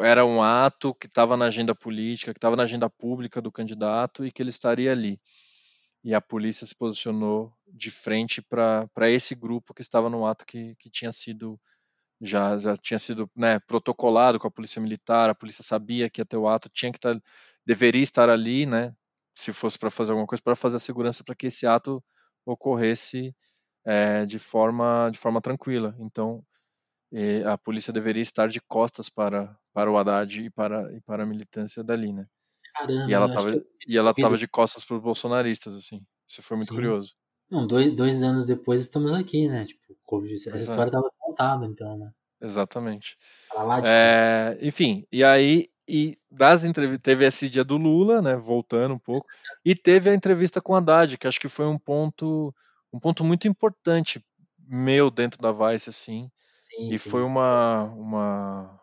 era um ato que estava na agenda política, que estava na agenda pública do candidato e que ele estaria ali. E a polícia se posicionou de frente para esse grupo que estava no ato que, que tinha sido já, já tinha sido né, protocolado com a polícia militar, a polícia sabia que ter o ato, tinha que estar, deveria estar ali, né, se fosse para fazer alguma coisa, para fazer a segurança para que esse ato ocorresse é, de forma de forma tranquila. Então a polícia deveria estar de costas para para o Haddad e para e para a militância dali, né? Caramba, e ela tava eu... e ela tava de costas para os bolsonaristas, assim. Isso foi muito Sim. curioso. Não, dois, dois anos depois estamos aqui, né? Tipo, essa pois história estava é. contada, então, né? Exatamente. É, enfim, e aí e das entrevistas teve esse dia do Lula, né? Voltando um pouco, e teve a entrevista com o Haddad, que acho que foi um ponto um ponto muito importante meu dentro da Vice, assim. Sim, e sim. foi uma, uma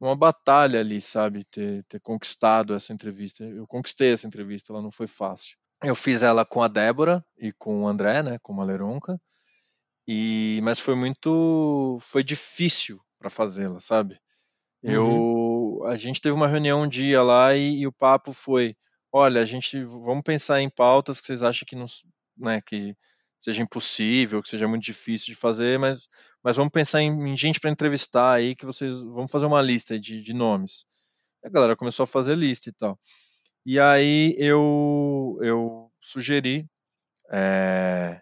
uma batalha ali, sabe? Ter, ter conquistado essa entrevista. Eu conquistei essa entrevista, ela não foi fácil. Eu fiz ela com a Débora e com o André, né? Com a Leronca. E, mas foi muito, foi difícil para fazê-la, sabe? Eu, uhum. A gente teve uma reunião um dia lá e, e, o papo foi, olha, a gente, vamos pensar em pautas que vocês acham que não, né, que seja impossível, que seja muito difícil de fazer, mas, mas vamos pensar em, em gente para entrevistar aí, que vocês, vamos fazer uma lista de, de nomes. E a galera começou a fazer lista e tal. E aí eu, eu sugeri, é,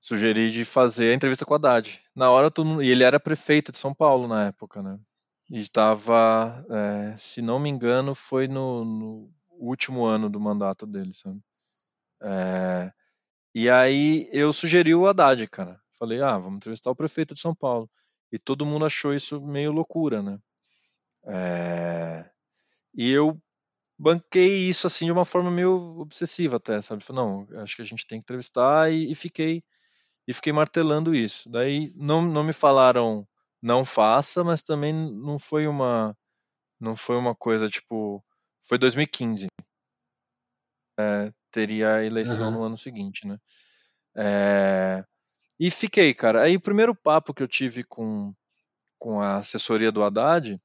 sugeri de fazer a entrevista com o Haddad. Na hora, todo e ele era prefeito de São Paulo na época, né? Estava, é, se não me engano, foi no, no, último ano do mandato dele, sabe? É, e aí eu sugeri o Haddad, cara. Falei, ah, vamos entrevistar o prefeito de São Paulo. E todo mundo achou isso meio loucura, né? É, e eu banquei isso assim de uma forma meio obsessiva até, sabe? Falei, não, acho que a gente tem que entrevistar e, e fiquei e fiquei martelando isso. Daí não, não me falaram não faça, mas também não foi uma não foi uma coisa tipo foi 2015 é, teria a eleição uhum. no ano seguinte, né? É, e fiquei, cara. Aí o primeiro papo que eu tive com com a assessoria do Haddad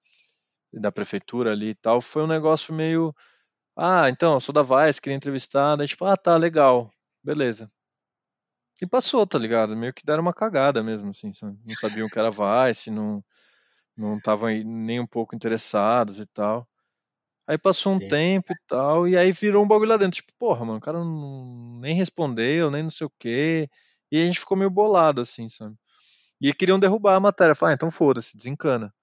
da prefeitura ali e tal foi um negócio meio ah, então, eu sou da Vice, queria entrevistar, daí tipo, ah, tá, legal, beleza. E passou, tá ligado? Meio que deram uma cagada mesmo, assim, sabe? Não sabiam que era Vice, não não estavam nem um pouco interessados e tal. Aí passou um tempo e tal, e aí virou um bagulho lá dentro. Tipo, porra, mano, o cara não, nem respondeu, nem não sei o quê. E a gente ficou meio bolado, assim, sabe? E queriam derrubar a matéria. Falei, ah, então foda-se, desencana.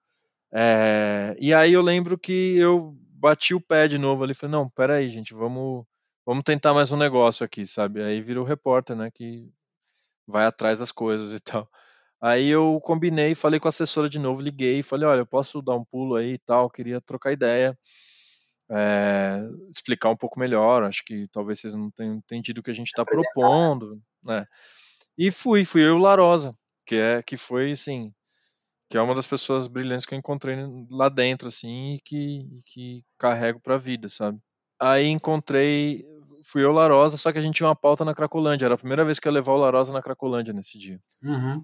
É... E aí eu lembro que eu bati o pé de novo ali. Falei, não, peraí, gente, vamos, vamos tentar mais um negócio aqui, sabe? Aí virou o repórter, né, que vai atrás das coisas e tal. Aí eu combinei, falei com a assessora de novo, liguei, falei, olha, eu posso dar um pulo aí e tal, queria trocar ideia, é, explicar um pouco melhor, acho que talvez vocês não tenham entendido o que a gente está propondo, né? E fui, fui eu e o Larosa, que é que foi assim, que é uma das pessoas brilhantes que eu encontrei lá dentro, assim, e que, que carrego pra vida, sabe? Aí encontrei, fui eu Larosa, só que a gente tinha uma pauta na Cracolândia. Era a primeira vez que eu ia levar o Larosa na Cracolândia nesse dia. Uhum.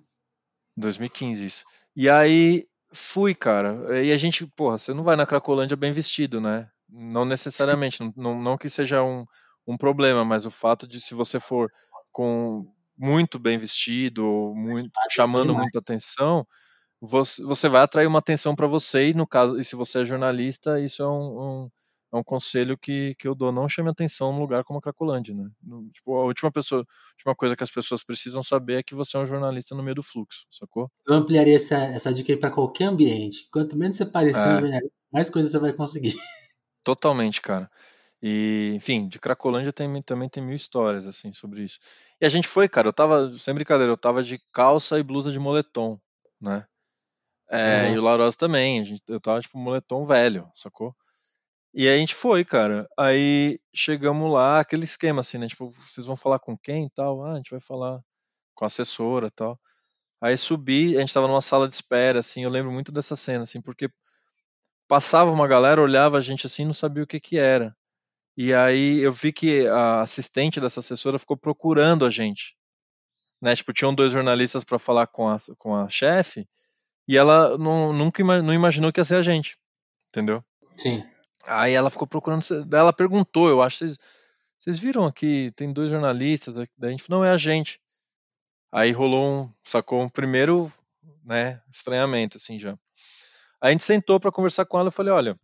2015, isso. E aí fui, cara. E a gente, porra, você não vai na Cracolândia bem vestido, né? Não necessariamente, não, não que seja um, um problema, mas o fato de se você for com muito bem vestido, muito, chamando muita atenção, você, você vai atrair uma atenção para você e no caso, e se você é jornalista, isso é um, um, é um conselho que, que eu dou, não chame atenção num lugar como a Cracolândia, né? No, tipo, a última pessoa, a última coisa que as pessoas precisam saber é que você é um jornalista no meio do fluxo, sacou? Eu ampliaria essa, essa dica aí para qualquer ambiente. Quanto menos você parecer é. um jornalista, mais coisas você vai conseguir. Totalmente, cara. E, enfim, de Cracolândia tem, também tem mil histórias, assim, sobre isso. E a gente foi, cara, eu tava, sem brincadeira, eu tava de calça e blusa de moletom, né? É, uhum. E o Laurosa também, a gente, eu tava, tipo, moletom velho, sacou? E aí a gente foi, cara. Aí chegamos lá, aquele esquema assim, né? Tipo, vocês vão falar com quem e tal? Ah, a gente vai falar com a assessora e tal. Aí subi, a gente tava numa sala de espera, assim, eu lembro muito dessa cena, assim, porque passava uma galera, olhava a gente assim, não sabia o que que era. E aí eu vi que a assistente dessa assessora ficou procurando a gente. Né? Tipo, tinham dois jornalistas para falar com a, com a chefe, e ela não, nunca não imaginou que ia ser a gente. Entendeu? Sim. Aí ela ficou procurando. Ela perguntou, eu acho. Vocês, vocês viram aqui? Tem dois jornalistas. A gente não, é a gente. Aí rolou um. Sacou um primeiro, né? Estranhamento, assim já. Aí a gente sentou para conversar com ela. Eu falei, olha.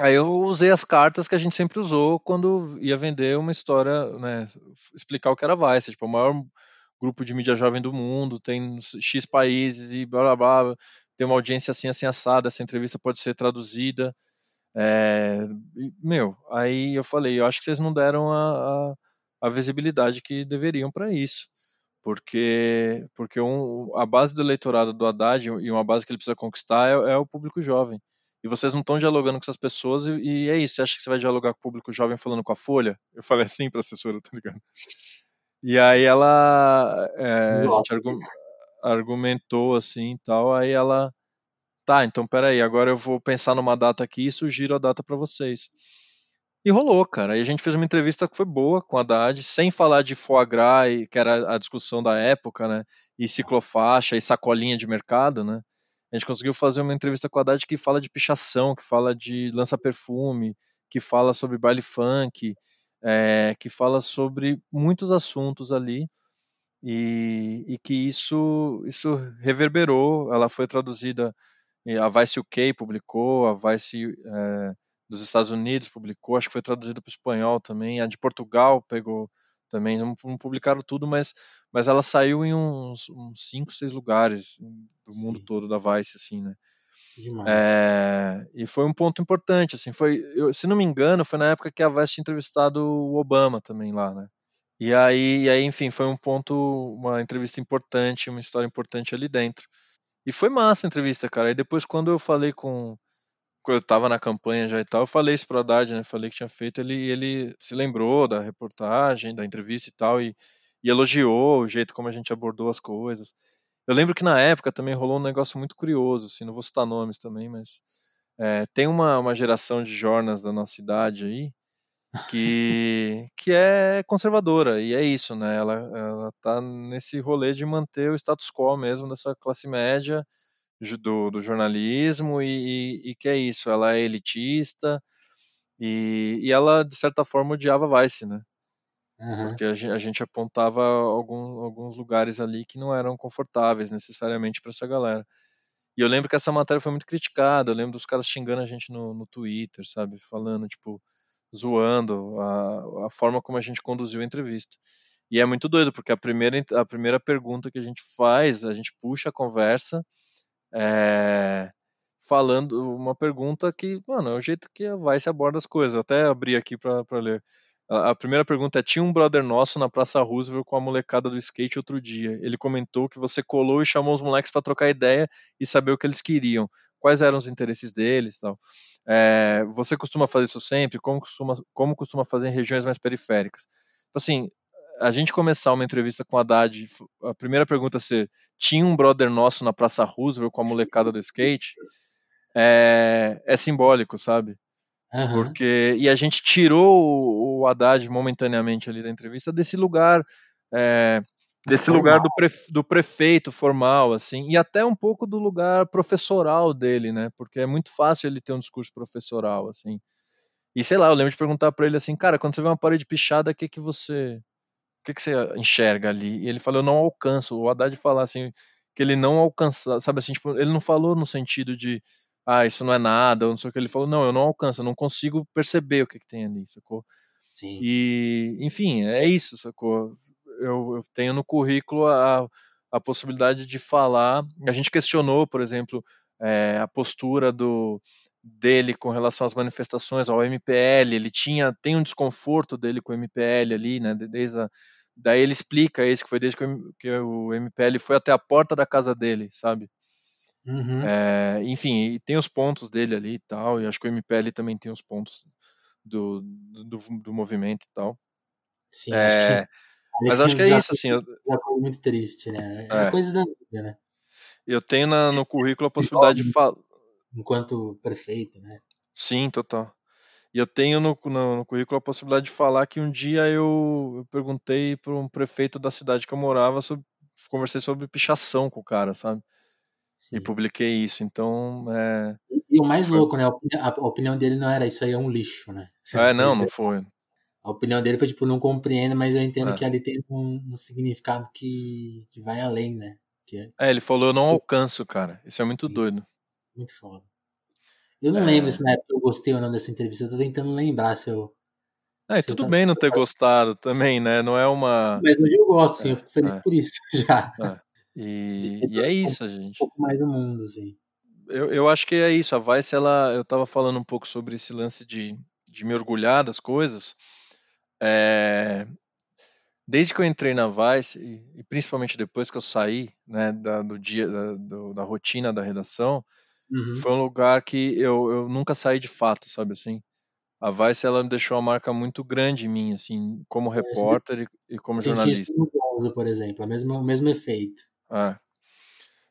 Aí eu usei as cartas que a gente sempre usou quando ia vender uma história, né? Explicar o que era Vice. Tipo, o maior grupo de mídia jovem do mundo, tem X países e blá blá blá. Tem uma audiência assim, assim, assada. Essa entrevista pode ser traduzida é, meu, aí eu falei, eu acho que vocês não deram a, a, a visibilidade que deveriam para isso, porque porque um, a base do eleitorado do Haddad e uma base que ele precisa conquistar é, é o público jovem. E vocês não estão dialogando com essas pessoas e, e, é isso. Você acha que você vai dialogar com o público jovem falando com a Folha? Eu falei assim para a assessora, tá ligado? E aí ela é, a gente argumentou assim tal, aí ela Tá, então peraí, agora eu vou pensar numa data aqui e sugiro a data para vocês. E rolou, cara. Aí a gente fez uma entrevista que foi boa com a Haddad, sem falar de foie gras, que era a discussão da época, né? E ciclofaixa e sacolinha de mercado, né? A gente conseguiu fazer uma entrevista com a Haddad que fala de pichação, que fala de lança-perfume, que fala sobre baile funk, é, que fala sobre muitos assuntos ali. E, e que isso, isso reverberou. Ela foi traduzida a Vice UK publicou, a Vice é, dos Estados Unidos publicou, acho que foi traduzida para o espanhol também, a de Portugal pegou também, não, não, publicaram tudo, mas, mas ela saiu em uns, uns cinco, seis lugares do Sim. mundo todo da Vice, assim, né? É, e foi um ponto importante, assim, foi, eu, se não me engano, foi na época que a Vice tinha entrevistado o Obama também lá, né? E aí, e aí, enfim, foi um ponto, uma entrevista importante, uma história importante ali dentro. E foi massa a entrevista, cara. E depois, quando eu falei com. Eu tava na campanha já e tal, eu falei isso pro Haddad, né? Falei que tinha feito, ele, ele se lembrou da reportagem, da entrevista e tal, e, e elogiou o jeito como a gente abordou as coisas. Eu lembro que na época também rolou um negócio muito curioso, assim, não vou citar nomes também, mas é, tem uma, uma geração de jornas da nossa cidade aí que, que é conservadora, e é isso, né? Ela, ela tá nesse rolê de manter o status quo mesmo dessa classe média do, do jornalismo, e, e, e, que é isso, ela é elitista, e, e ela, de certa forma, odiava Vice, né? Uhum. Porque a gente, a gente apontava algum, alguns lugares ali que não eram confortáveis necessariamente para essa galera. E eu lembro que essa matéria foi muito criticada, eu lembro dos caras xingando a gente no, no Twitter, sabe? Falando, tipo, zoando a, a forma como a gente conduziu a entrevista. E é muito doido, porque a primeira, a primeira pergunta que a gente faz, a gente puxa a conversa é, falando uma pergunta que, mano, é o jeito que vai se aborda as coisas. Eu até abri aqui para ler. A, primeira pergunta é: tinha um brother nosso na Praça Roosevelt com a molecada do skate outro dia. Ele comentou que você colou e chamou os moleques para trocar ideia e saber o que eles queriam, quais eram os interesses deles, tal. É, você costuma fazer isso sempre? Como costuma, como costuma fazer em regiões mais periféricas? Tipo assim, a gente começar uma entrevista com a Haddad, a primeira pergunta ser: tinha um brother nosso na Praça Roosevelt com a molecada do skate? É, é simbólico, sabe? Uhum. Porque e a gente tirou o, o Haddad momentaneamente ali da entrevista desse lugar é, desse formal. lugar do, do, prefeito formal, assim, e até um pouco do lugar professoral dele, né? Porque é muito fácil ele ter um discurso professoral, assim. E sei lá, eu lembro de perguntar para ele assim, cara, quando você vê uma parede pichada, o que que você, o que que você enxerga ali? E ele falou, eu não alcanço. O Haddad falar assim que ele não alcança, sabe assim, tipo, ele não falou no sentido de ah, isso não é nada, ou não sei o que. Ele falou, não, eu não alcanço, eu não consigo perceber o que, que tem ali, sacou? Sim. E, enfim, é isso, sacou? Eu, eu tenho no currículo a, a possibilidade de falar. A gente questionou, por exemplo, é, a postura do dele com relação às manifestações ao MPL, ele tinha tem um desconforto dele com o MPL ali, né? Desde a, daí ele explica isso que foi desde que o, que o MPL foi até a porta da casa dele, sabe? Uhum. É, enfim, tem os pontos dele ali e tal, e acho que o MPL também tem os pontos do, do, do movimento e tal. Sim, é, acho que. Mas acho que é isso, assim. Eu, muito triste, né? É, é. coisa da vida, né? Eu tenho na, no currículo a possibilidade de falar. Enquanto prefeito, né? Sim, total. E eu tenho no, no, no, currículo a possibilidade de falar que um dia eu, eu perguntei para um prefeito da cidade que eu morava, sobre, conversei sobre pichação com o cara, sabe? Sim. E publiquei isso. Então. É... E, o mais louco, né? A opinião dele não era isso aí é um lixo, né? É, não, não foi. A opinião dele foi tipo, não compreendo, mas eu entendo é. que ali tem um, um, significado que, que vai além, né? Que é... é, ele falou, eu não alcanço, cara. Isso é muito Sim. doido. Muito foda. Eu não é... lembro se na época eu gostei ou não dessa entrevista. Eu tô tentando lembrar se eu. É, se tudo eu bem não ter gostado também, né? Não é uma. Mas hoje eu gosto, sim. eu fico feliz é. por isso já. É. E, e é isso, gente. Um pouco mais o mundo, assim. Eu, eu acho que é isso. A Vice, ela, eu tava falando um pouco sobre esse lance de, de me orgulhar das coisas. É, desde que eu entrei na Vice, e, e principalmente depois que eu saí né, da, do dia, da, do, da rotina da redação, uhum. foi um lugar que eu, eu nunca saí de fato, sabe assim? A Vice ela deixou uma marca muito grande em mim, assim, como é, repórter e, e como jornalista. Isso por exemplo, o mesmo, o mesmo efeito. É.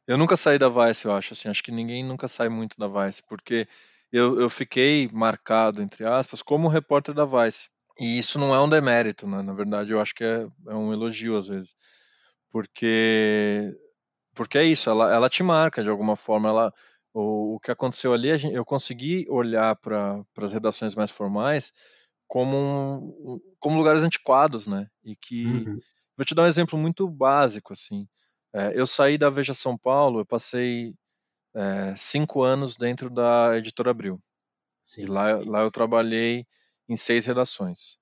Eu nunca saí da Vice, eu acho, assim, acho que ninguém nunca sai muito da Vice, porque eu, eu fiquei marcado, entre aspas, como repórter da Vice. E isso não é um demérito, né? Na verdade, eu acho que é, é um elogio às vezes. Porque porque é isso, ela, ela te marca de alguma forma, ela o, o que aconteceu ali, gente, eu consegui olhar para as redações mais formais como, um, como lugares antiquados, né? E que uhum. vou te dar um exemplo muito básico assim. É, eu saí da Veja São Paulo, eu passei é, cinco anos dentro da Editora Abril. Sim. E lá, lá eu trabalhei em seis redações.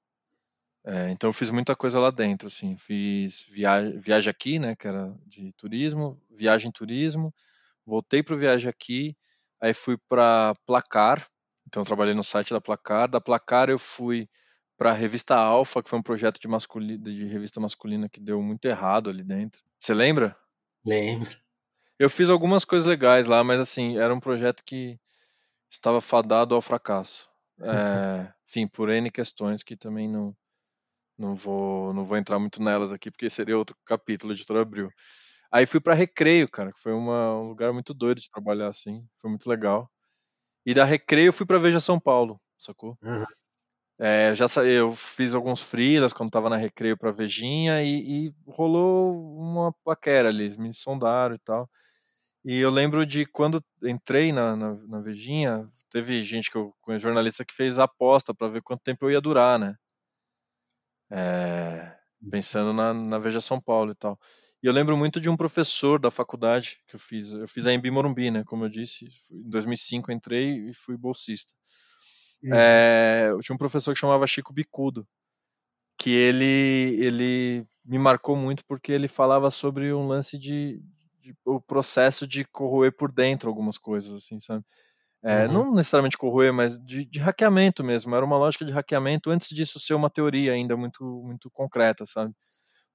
É, então eu fiz muita coisa lá dentro, assim, fiz viagem, viagem aqui, né, que era de turismo, viagem turismo, voltei para o viagem aqui, aí fui para Placar, então trabalhei no site da Placar, da Placar eu fui para a revista Alfa, que foi um projeto de, masculina, de revista masculina que deu muito errado ali dentro. Você lembra? Lembro. Eu fiz algumas coisas legais lá, mas assim, era um projeto que estava fadado ao fracasso. É, enfim, por N questões que também não, não, vou, não vou entrar muito nelas aqui, porque seria outro capítulo, editor Abril. Aí fui para Recreio, cara, que foi uma, um lugar muito doido de trabalhar assim, foi muito legal. E da Recreio fui para Veja São Paulo, sacou? Uhum. É, já eu fiz alguns freelas quando tava na Recreio para Vejinha e, e, rolou uma paquera ali, eles me sondaram e tal. E eu lembro de quando entrei na, na, na Vejinha, teve gente que eu conheço, jornalista que fez aposta para ver quanto tempo eu ia durar, né? É, pensando na, na Veja São Paulo e tal. E eu lembro muito de um professor da faculdade que eu fiz. Eu fiz a Embi Morumbi, né? Como eu disse, em 2005 eu entrei e fui bolsista. Uhum. É, eu tinha um professor que chamava Chico Bicudo, que ele ele me marcou muito porque ele falava sobre um lance de, de o processo de corroer por dentro algumas coisas, assim, sabe? É, uhum. Não necessariamente corroer, mas de, de, hackeamento mesmo. Era uma lógica de hackeamento antes disso ser uma teoria ainda muito, muito concreta, sabe?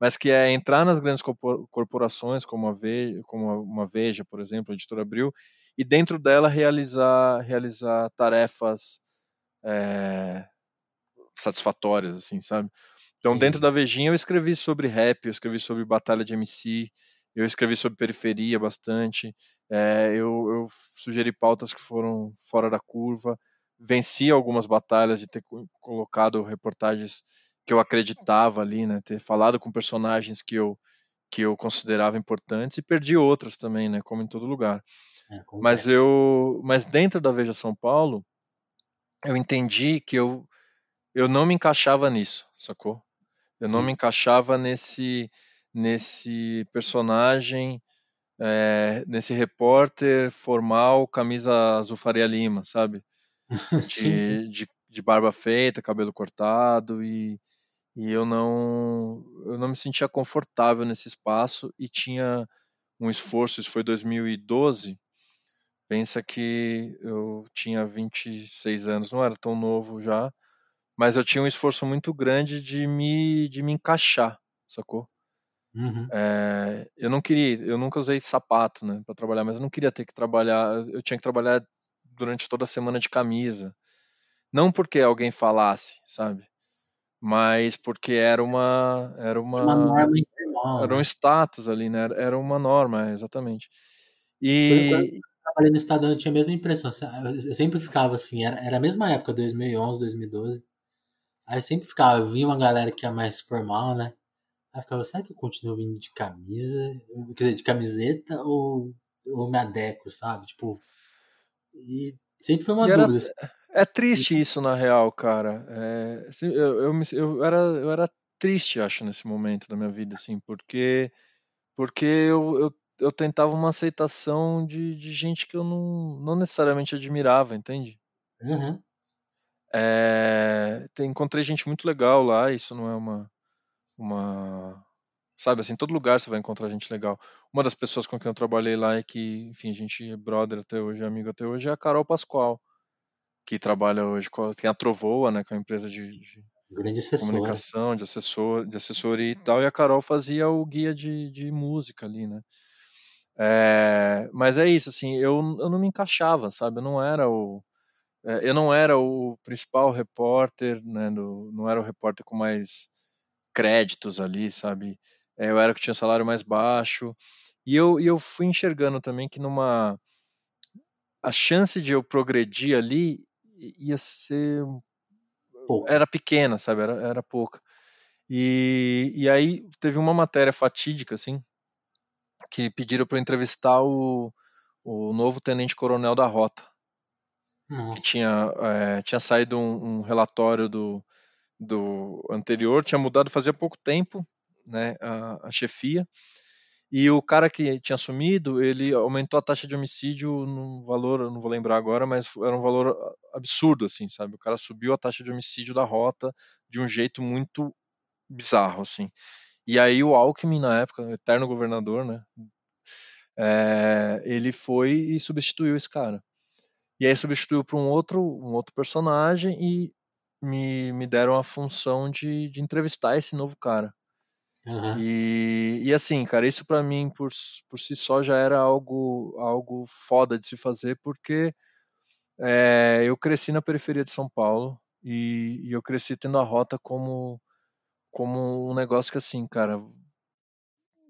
Mas que é entrar nas grandes corporações, como a Veja, como uma Veja, por exemplo, a Editora Abril, e dentro dela realizar, realizar tarefas é, satisfatórias, assim, sabe? Então, Sim. dentro da Vejinha, eu escrevi sobre rap, eu escrevi sobre batalha de MC, eu escrevi sobre periferia bastante, é, eu, eu, sugeri pautas que foram fora da curva, venci algumas batalhas de ter colocado reportagens que eu acreditava ali, né, ter falado com personagens que eu que eu considerava importantes e perdi outras também, né, como em todo lugar. É, mas eu, mas dentro da Veja São Paulo, eu entendi que eu, eu não me encaixava nisso, sacou? Eu Sim. não me encaixava nesse, nesse personagem é, nesse repórter formal, camisa azul Faria Lima, sabe? sim, sim. De, de, de barba feita, cabelo cortado e, e eu não eu não me sentia confortável nesse espaço e tinha um esforço, isso foi 2012. Pensa que eu tinha 26 anos, não era tão novo já, mas eu tinha um esforço muito grande de me de me encaixar, sacou? Uhum. É, eu não queria, eu nunca usei sapato, né, para trabalhar, mas eu não queria ter que trabalhar, eu tinha que trabalhar durante toda a semana de camisa. Não porque alguém falasse, sabe? Mas porque era uma era uma, uma norma informal, era um né? status ali, né? Era uma norma, exatamente. Quando, quando E eu trabalhei no Estadão, eu tinha a mesma impressão. Eu sempre ficava assim, era, era a mesma época, 2011, 2012. Aí eu sempre ficava, eu via uma galera que é mais formal, né? Aí ficava, será que eu continuo vindo de camisa? Quer dizer, de camiseta ou, ou me adequo, sabe? Tipo, e sempre foi uma E era, dúvida. assim. é triste isso na real, cara. É, assim, eu, eu, me- eu era, eu era triste, acho, nesse momento da minha vida, assim, porque, porque eu, eu, eu tentava uma aceitação de, de gente que eu não, não necessariamente admirava, entende? Uhum, É, tem- encontrei gente muito legal lá, isso não é uma, uma, sabe, assim, em todo lugar você vai encontrar gente legal. Uma das pessoas com quem eu trabalhei lá é que, enfim, a gente é brother até hoje, é amigo até hoje, é a Carol Pascoal. que trabalha hoje com a, tem a Trovoa, né, que é uma empresa de, de grande assessora. comunicação, de assessor, de assessoria e tal, e a Carol fazia o guia de, de música ali, né? É, mas é isso, assim, eu, eu não me encaixava, sabe? Eu não era o é, eu não era o principal repórter, né? Do, não era o repórter com mais créditos ali, sabe? É, eu era o que tinha salário mais baixo. E eu, e eu fui enxergando também que numa a chance de eu progredir ali ia ser Pouca. era pequena, sabe? Era, era pouca. E, e aí teve uma matéria fatídica, assim, que pediram para entrevistar o, o novo tenente-coronel da Rota, que Nossa. tinha, é, tinha saído um, um relatório do, do anterior, tinha mudado fazia pouco tempo, né, a, a chefia, e o cara que tinha assumido, ele aumentou a taxa de homicídio num valor, eu não vou lembrar agora, mas era um valor absurdo, assim, sabe? O cara subiu a taxa de homicídio da rota de um jeito muito bizarro, assim. E aí o Alckmin, na época, eterno governador, né? é, ele foi e substituiu esse cara. E aí substituiu para um outro, um outro personagem e me, me deram a função de, de entrevistar esse novo cara. Uhum. E, e assim, cara, isso para mim por, por si só já era algo, algo foda de se fazer, porque é, eu cresci na periferia de São Paulo e, e eu cresci tendo a rota como, como um negócio que assim, cara,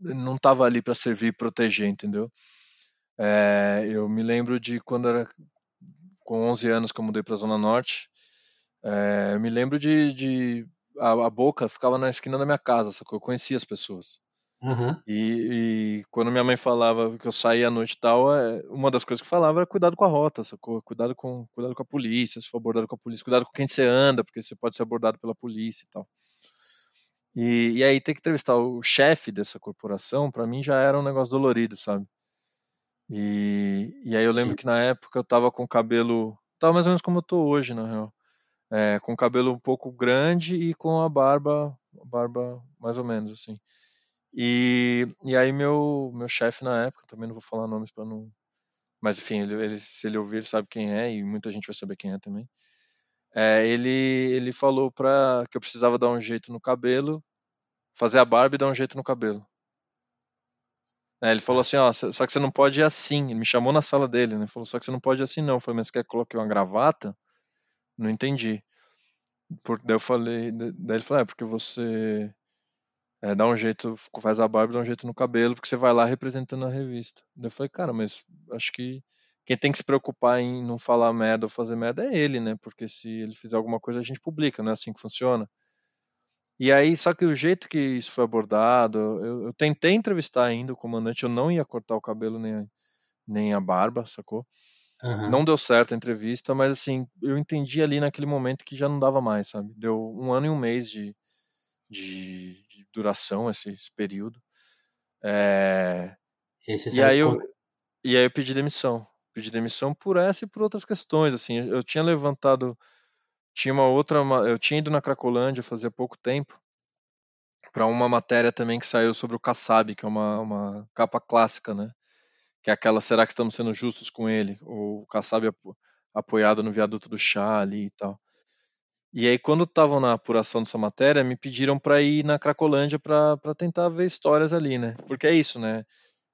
não tava ali para servir e proteger, entendeu? É, eu me lembro de quando era com 11 anos que eu mudei para Zona Norte, é, eu me lembro de, de a, a, boca ficava na esquina da minha casa, sacou? Eu conhecia as pessoas. Uhum. E, e, quando minha mãe falava que eu saía à noite e tal, é, uma das coisas que falava era cuidado com a rota, sacou? Cuidado com, cuidado com a polícia, se for abordado com a polícia, cuidado com quem você anda, porque você pode ser abordado pela polícia e tal. E, e aí ter que entrevistar o chefe dessa corporação, para mim já era um negócio dolorido, sabe? E, e aí eu lembro Sim. que na época eu tava com o cabelo, tava mais ou menos como eu tô hoje, na real. É, com o cabelo um pouco grande e com a barba, barba mais ou menos assim. E, e aí meu meu chefe na época, também não vou falar nomes para não, mas enfim, ele, ele, se ele ouvir ele sabe quem é e muita gente vai saber quem é também. É, ele ele falou para que eu precisava dar um jeito no cabelo, fazer a barba e dar um jeito no cabelo. É, ele falou assim, ó, só que você não pode ir assim. Ele me chamou na sala dele, né? Falou, só que você não pode ir assim não. Eu falei, mas você quer que coloque uma gravata? Não entendi. Por, daí eu falei, daí ele falou, é porque você é, dá um jeito, faz a barba, dá um jeito no cabelo, porque você vai lá representando a revista. Daí eu falei, cara, mas acho que quem tem que se preocupar em não falar merda ou fazer merda é ele, né? Porque se ele fizer alguma coisa, a gente publica, não é assim que funciona. E aí, só que o jeito que isso foi abordado, eu, eu tentei entrevistar ainda o comandante, eu não ia cortar o cabelo nem, nem a barba, sacou? Uhum. Não deu certo a entrevista, mas assim, eu entendi ali naquele momento que já não dava mais, sabe? Deu um ano e um mês de, de, de duração esse, esse período. É... E aí, você E saiu aí eu, e aí eu pedi demissão. Pedi demissão por essa e por outras questões, assim. Eu tinha levantado, tinha uma outra, eu tinha ido na Cracolândia fazia pouco tempo para uma matéria também que saiu sobre o Kassab, que é uma, uma capa clássica, né? Que é aquela, será que estamos sendo justos com ele? O Kassab apo- apoiado no viaduto do chá ali e tal. E aí, quando estavam na apuração dessa matéria, me pediram para ir na Cracolândia para tentar ver histórias ali, né? Porque é isso, né?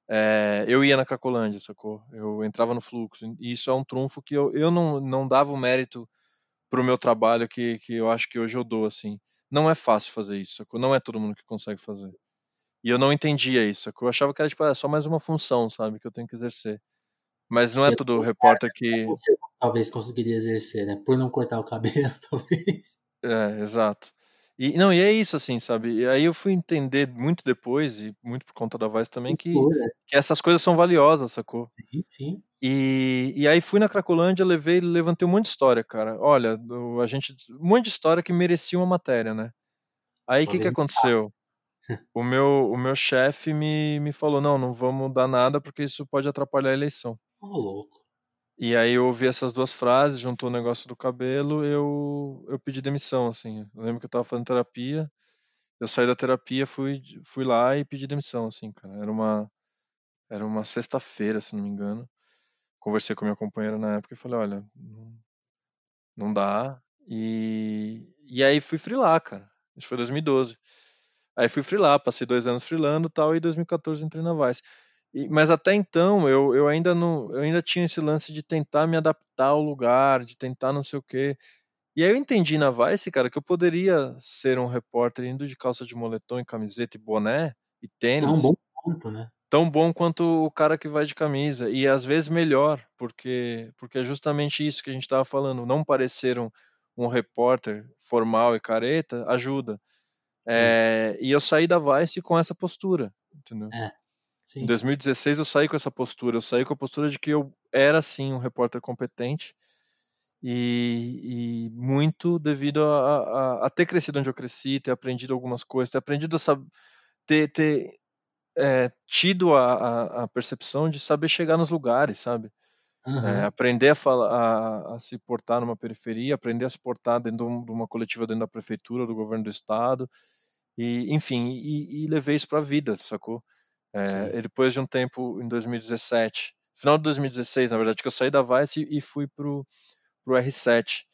É, eu ia na Cracolândia, sacou? Eu entrava no fluxo. E isso é um trunfo que eu, eu não, não dava o mérito pro meu trabalho que, que eu acho que hoje eu dou, assim. Não é fácil fazer isso, sacou? Não é todo mundo que consegue fazer. E eu não entendia isso, sacou? Eu achava que era tipo, é só mais uma função, sabe? Que eu tenho que exercer. Mas não é todo repórter que. Você talvez conseguiria exercer, né? Por não cortar o cabelo, talvez. É, exato. E não, e é isso, assim, sabe? E aí eu fui entender muito depois, e muito por conta da voz também, que, Cultura, que essas coisas são valiosas, sacou? Sim, sim. E, e aí fui na Cracolândia, levei, levantei um monte de história, cara. Olha, a gente, um monte de história que merecia uma matéria, né? Aí o que que aconteceu? O meu, o meu chefe me, me falou, não, não vamos dar nada porque isso pode atrapalhar a eleição. Ô, louco. E aí eu ouvi essas duas frases, juntou o negócio do cabelo, eu, eu pedi demissão, assim. Eu lembro que eu tava fazendo terapia, eu saí da terapia, fui, fui lá e pedi demissão, assim, cara. Era uma, era uma sexta-feira, se não me engano. Conversei com minha companheira na época e falei, olha, não, dá. E, e aí fui freelar, cara. Isso foi 2012. Aí fui freelar, passei dois anos freelando e tal, e em 2014 entrei na Vice. E- mas até então eu, eu ainda não, eu ainda tinha esse lance de tentar me adaptar ao lugar, de tentar não sei o quê. E aí eu entendi na Vice, cara, que eu poderia ser um repórter indo de calça de moletom e camiseta e boné e tênis um bom ponto, né? tão bom quanto o cara que vai de camisa e às vezes melhor, porque porque é justamente isso que a gente estava falando, não parecer um, um repórter formal e careta ajuda. É, e eu saí da Vice com essa postura, entendeu? Sim. Em 2016 eu saí com essa postura, eu saí com a postura de que eu era sim um repórter competente e, e muito devido a, a- a ter crescido onde eu cresci, ter aprendido algumas coisas, ter aprendido a ter, ter é, tido a, a, percepção de saber chegar nos lugares, sabe? Aham. É, aprender a, falar, a, se portar numa periferia, aprender a se portar dentro de de uma coletiva dentro da prefeitura, do governo do estado, e enfim, e, e levei isso para a vida, sacou? É, depois de um tempo, em 2017, final de 2016, na verdade, que eu saí da Vice e, e fui pro, pro R7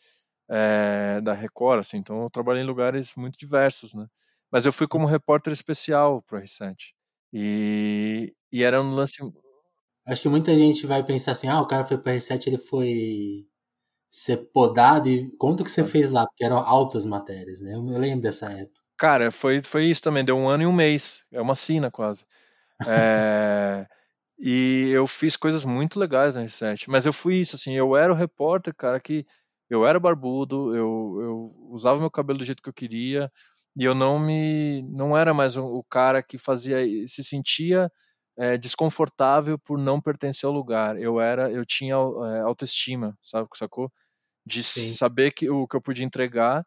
é, da Record, assim, então eu trabalhei em lugares muito diversos, né? Mas eu fui como repórter especial pro R7. E, e era um lance Acho que muita gente vai pensar assim, ah, o cara foi para R7, ele foi ser podado e conta o que você fez lá, porque eram altas matérias, né? Eu me lembro dessa época. Cara, foi, foi isso também, deu um ano e um mês, é uma sina quase. É, e eu fiz coisas muito legais na R7, mas eu fui isso, assim, eu era o repórter, cara, que eu era barbudo, eu, eu usava meu cabelo do jeito que eu queria, e eu não me, não era mais o, o cara que fazia, se sentia é, desconfortável por não pertencer ao lugar, eu era, eu tinha é, autoestima, sabe, sacou? De Sim. saber que o que eu podia entregar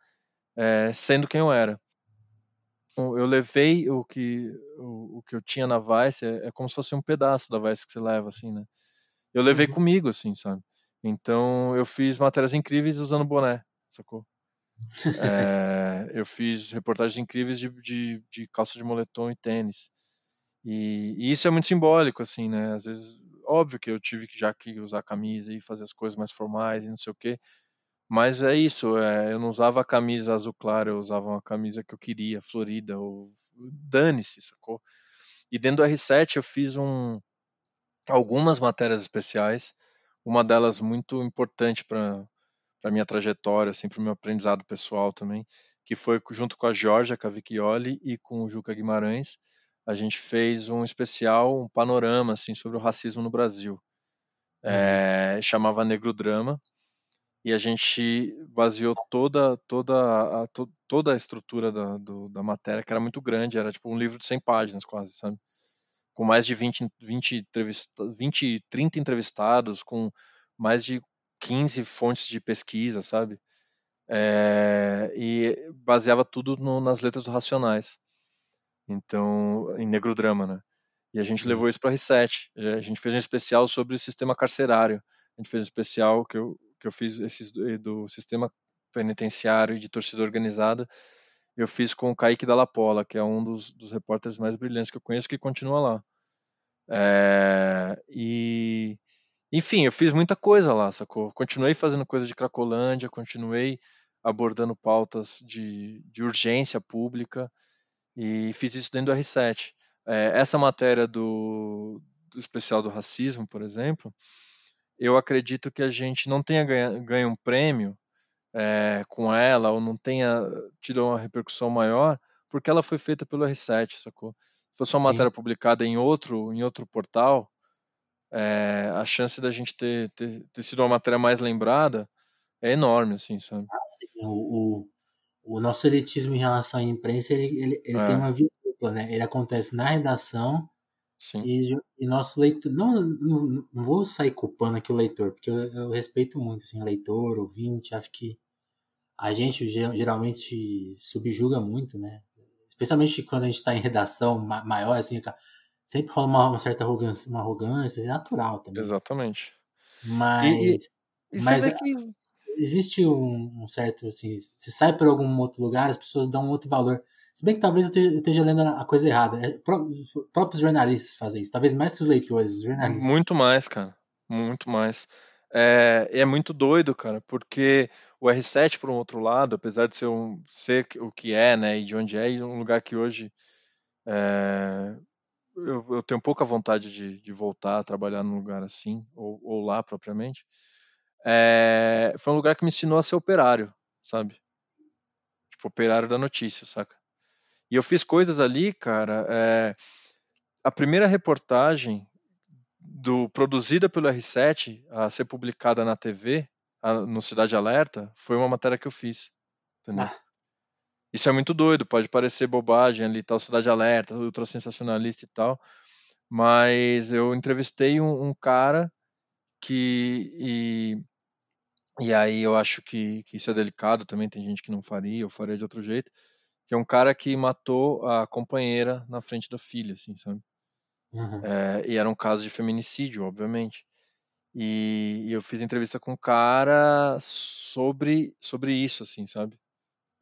é, sendo quem eu era eu levei o que o, o que eu tinha na Vice é, é como se fosse um pedaço da Vice que você leva assim né? Eu levei Uhum. comigo assim sabe? Então eu fiz matérias incríveis usando boné sacou? É, eu fiz reportagens incríveis de, de, de calça de moletom e tênis. E, e isso é muito simbólico assim né? Às vezes óbvio que eu tive que já que usar camisa e fazer as coisas mais formais e não sei o quê mas é isso, é, eu não usava a camisa azul claro, eu usava uma camisa que eu queria, florida, ou dane-se, sacou? E dentro do R7 eu fiz um, algumas matérias especiais, uma delas muito importante para a minha trajetória, assim, para o meu aprendizado pessoal também, que foi junto com a Georgia Cavicchioli e com o Juca Guimarães, a gente fez um especial, um panorama, assim, sobre o racismo no Brasil. É, chamava Negro Drama, e a gente baseou toda toda a, to, toda a estrutura da, do, da matéria, que era muito grande, era tipo um livro de 100 páginas quase, sabe? Com mais de 20, 20, entrevista, 20 30 entrevistados, com mais de 15 fontes de pesquisa, sabe? É, e baseava tudo no, nas letras do Racionais. Então, em Negro Drama, né? E a gente Sim. levou isso para Reset. A gente fez um especial sobre o sistema carcerário. A gente fez um especial que eu, que eu fiz esses do sistema penitenciário e de torcida organizada. Eu fiz com o Kaique Dalla Pola, que é um dos, dos repórteres mais brilhantes que eu conheço, que continua lá. É, e, enfim, eu fiz muita coisa lá, sacou? Continuei fazendo coisa de Cracolândia, continuei abordando pautas de, de urgência pública e fiz isso dentro do R7. É, essa matéria do, do especial do racismo, por exemplo, eu acredito que a gente não tenha ganho, ganho um prêmio é, com ela ou não tenha tido uma repercussão maior porque ela foi feita pelo R7, sacou? Se fosse uma Sim. matéria publicada em outro, em outro portal, é, a chance da gente ter, ter, ter, sido uma matéria mais lembrada é enorme, assim, sabe? Ah, o, o, o, nosso elitismo em relação à imprensa, ele, ele, ele é. tem uma via dupla, né? Ele acontece na redação Sim. E, e nosso leitor. Não, não, não, vou sair culpando aqui o leitor, porque eu, eu respeito muito, assim, leitor, ouvinte, acho que a gente geralmente subjuga muito, né? Especialmente quando a gente está em redação maior, assim, sempre rola uma, uma certa arrogância, uma arrogância, é natural também. Exatamente. Mas. E, e, mas que... existe um, um, certo, assim, se sai por algum outro lugar, as pessoas dão um outro valor. Se bem que talvez eu esteja lendo a coisa errada. É, os próprios jornalistas fazem isso, talvez mais que os leitores, os jornalistas. Muito mais, cara. Muito mais. É, é muito doido, cara, porque o R7, por um outro lado, apesar de ser, um, ser o que é, né, e de onde é, e um lugar que hoje é, eu, eu, tenho pouca vontade de, de, voltar a trabalhar num lugar assim, ou, ou lá propriamente, é, foi um lugar que me ensinou a ser operário, sabe? Tipo, operário da notícia, saca? E eu fiz coisas ali, cara. É, a primeira reportagem do produzida pelo R7 a ser publicada na TV, a, no Cidade Alerta, foi uma matéria que eu fiz. Entendeu? Ah. Isso é muito doido, pode parecer bobagem ali, tal, Cidade Alerta, ultra sensacionalista e tal, mas eu entrevistei um, um cara que. E, e aí eu acho que, que isso é delicado também, tem gente que não faria, eu faria de outro jeito que é um cara que matou a companheira na frente da filha, assim, sabe? Uhum. É, e era um caso de feminicídio, obviamente. E, e, eu fiz entrevista com um cara sobre, sobre isso, assim, sabe?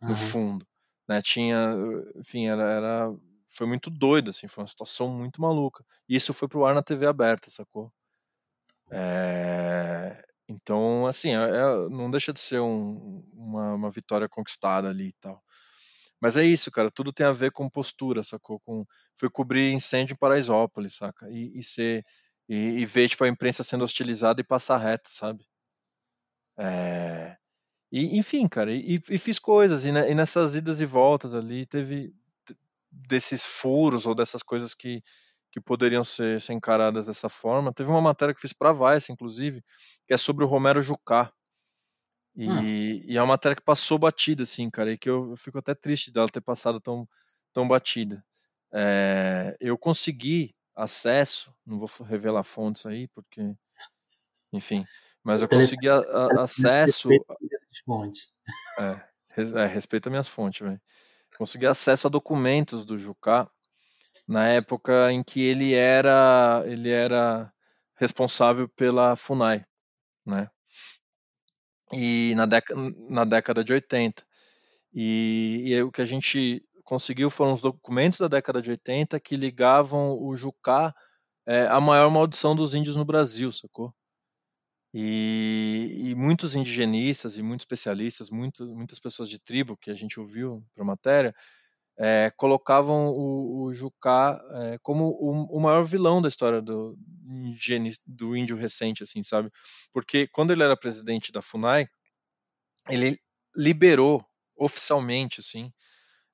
No uhum. fundo. Né? Tinha, enfim, era, era, foi muito doido, assim, foi uma situação muito maluca. E isso foi pro ar na TV aberta, sacou? É, então, assim, é, é não deixa de ser um, uma, uma vitória conquistada ali e tal. Mas é isso, cara, tudo tem a ver com postura, sacou? Com, foi cobrir incêndio em Paraisópolis, saca? E, e ser, e, e, ver, tipo, a imprensa sendo hostilizada e passar reto, sabe? É... E, enfim, cara, e, e fiz coisas, e, e, nessas idas e voltas ali, teve desses furos ou dessas coisas que, que poderiam ser, ser encaradas dessa forma. Teve uma matéria que fiz pra Vice, inclusive, que é sobre o Romero Jucá, e, hum. e, é uma matéria que passou batida, assim, cara, e que eu, eu fico até triste dela ter passado tão, tão batida. É, eu consegui acesso, não vou revelar fontes aí, porque, enfim, mas eu consegui a, a, acesso. É, é, respeita minhas fontes, velho. Consegui acesso a documentos do Jucá na época em que ele era ele era responsável pela Funai, né? E na, década, na década de 80. E, e o que a gente conseguiu foram os documentos da década de 80 que ligavam o Jucá é, à maior maldição dos índios no Brasil, sacou? E, e, muitos indigenistas e muitos especialistas, muitas, muitas pessoas de tribo que a gente ouviu para a matéria, é, colocavam o, o Jucá é, como o, o, maior vilão da história do, do índio recente, assim, sabe? Porque quando ele era presidente da FUNAI, ele liberou oficialmente, assim,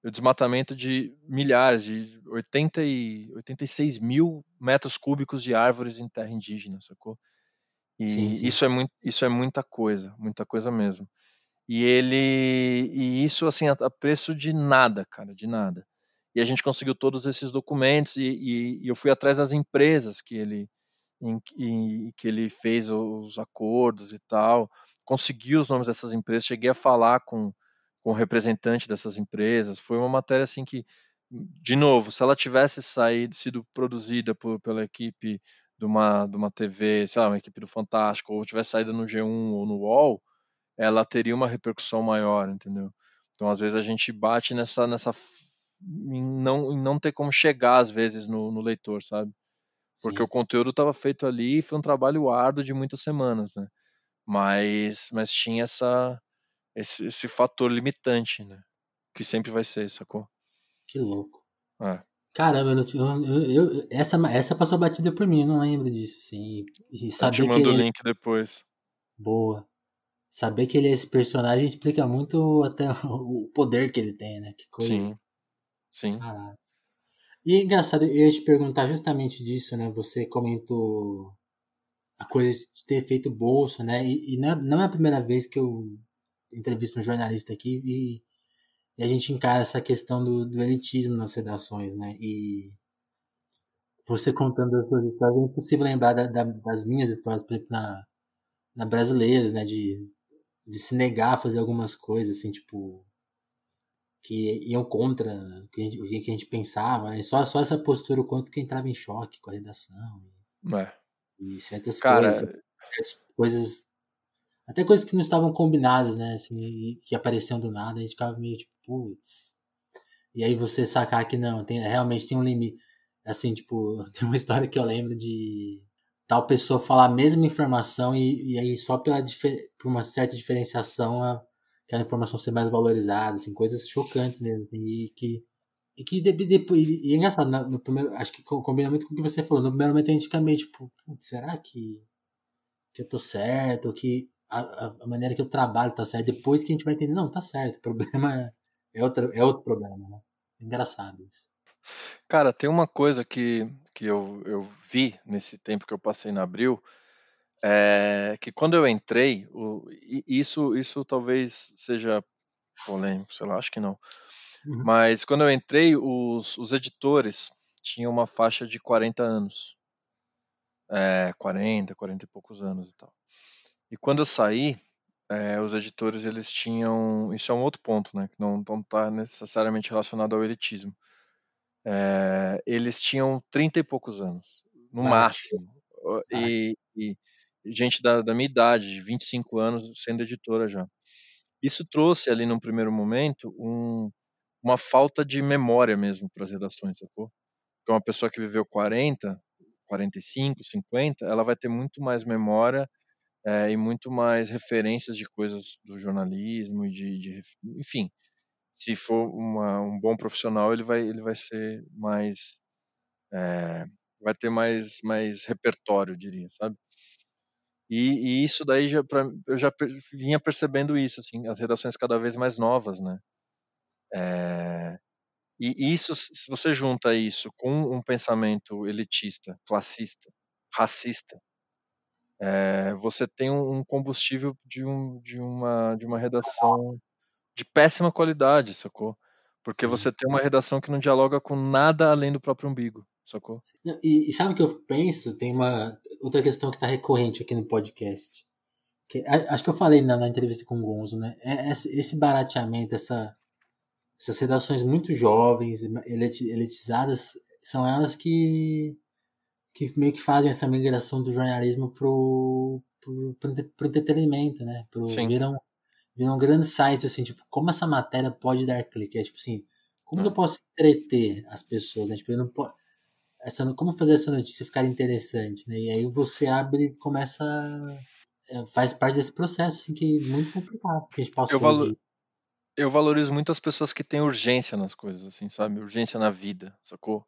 o desmatamento de milhares, de 80 e 86 mil metros cúbicos de árvores em terra indígena, sacou? E sim, sim. isso é muito, isso é muita coisa, muita coisa mesmo. E ele e isso assim a, preço de nada, cara, de nada. E a gente conseguiu todos esses documentos e, e, e eu fui atrás das empresas que ele em, em, que ele fez os acordos e tal, consegui os nomes dessas empresas, cheguei a falar com, com o representante dessas empresas. Foi uma matéria assim que de novo, se ela tivesse saído, sido produzida por, pela equipe de uma, de uma TV, sei lá, uma equipe do Fantástico, ou tivesse saído no G1 ou no UOL, ela teria uma repercussão maior, entendeu? Então, às vezes, a gente bate nessa, nessa em não, em não ter como chegar, às vezes, no, no leitor, sabe? Porque Sim. o conteúdo estava feito ali e foi um trabalho árduo de muitas semanas, né? Mas, mas tinha essa, esse, esse fator limitante, né? Que sempre vai ser, sacou? Que louco. É. Caramba, eu, eu, eu, essa, essa passou batida por mim, eu não lembro disso, assim. E saber eu te mando o link depois. Boa. Saber que ele é esse personagem explica muito até o poder que ele tem, né? Que coisa. Sim. Sim. Caralho. E é engraçado, eu ia te perguntar justamente disso, né? Você comentou a coisa de ter feito bolsa, né? E, e não, é, não é a primeira vez que eu entrevisto um jornalista aqui e, e a gente encara essa questão do, do, elitismo nas redações, né? E você contando as suas histórias, é impossível lembrar da, da, das minhas histórias, por exemplo, na, na Brasileiros, né? De, de se negar a fazer algumas coisas, assim, tipo que iam contra o que a gente, que a gente pensava, né? Só, só essa postura, o quanto que entrava em choque com a redação. É. E certas Cara, coisas, coisas. Até coisas que não estavam combinadas, né? Assim, que apareciam do nada, a gente ficava meio tipo, putz. E aí você sacar que não, tem, realmente tem um limite. Assim, tipo, tem uma história que eu lembro de tal pessoa falar a mesma informação e, e aí só pela, por uma certa diferenciação a, aquela informação ser mais valorizada, assim, coisas chocantes mesmo, assim, e que e que depois e é engraçado, no primeiro, acho que combina muito com o que você falou. No primeiro momento a gente fica meio tipo, será que, que eu tô certo? Que a, a, maneira que eu trabalho tá certo? Depois que a gente vai entender, não, tá certo, o problema é, é, outro, é outro problema, né? Engraçado isso. Cara, tem uma coisa que, que eu, eu vi nesse tempo que eu passei na Abril, é, que quando eu entrei, o, isso, isso talvez seja polêmico, sei lá, acho que não. Uhum. Mas quando eu entrei, os, os editores tinham uma faixa de 40 anos. É, 40, 40 e poucos anos e tal. E quando eu saí, é, os editores eles tinham. Isso é um outro ponto, né? Que não está necessariamente relacionado ao elitismo. É, eles tinham 30 e poucos anos, no máximo. E, e, gente da, da minha idade, de 25 anos, sendo editora já. Isso trouxe ali num primeiro momento um, uma falta de memória mesmo para as redações, sacou? Porque uma pessoa que viveu 40, 45, 50, ela vai ter muito mais memória é, e muito mais referências de coisas do jornalismo e de, de enfim, se for uma, um bom profissional, ele vai, ele vai ser mais, é, vai ter mais, mais repertório, diria, sabe? E, e isso daí já, pra, eu já vinha percebendo isso, assim, as redações cada vez mais novas, né? É, e isso, se você junta isso com um pensamento elitista, classista, racista, é, você tem um combustível de, um, de, uma, de uma redação de péssima qualidade, sacou? Porque Sim. você tem uma redação que não dialoga com nada além do próprio umbigo sacou? E, e sabe o que eu penso? Tem uma outra questão que está recorrente aqui no podcast. Que, acho que eu falei na, na entrevista com o Gonzo, né? É, esse barateamento, essa, essas redações muito jovens, elitizadas, são elas que, que meio que fazem essa migração do jornalismo pro, pro, pro, pro entretenimento, né? Pro, viram, viram grandes sites, assim, tipo, como essa matéria pode dar clique? É tipo assim, como hum. eu posso entreter as pessoas, né? Tipo, eu não posso essa, como fazer essa notícia ficar interessante, né? E aí você abre e começa. É, faz parte desse processo, assim, que é muito complicado, que a gente passou. Eu, valo, eu valorizo muito as pessoas que têm urgência nas coisas, assim, sabe? Urgência na vida, sacou?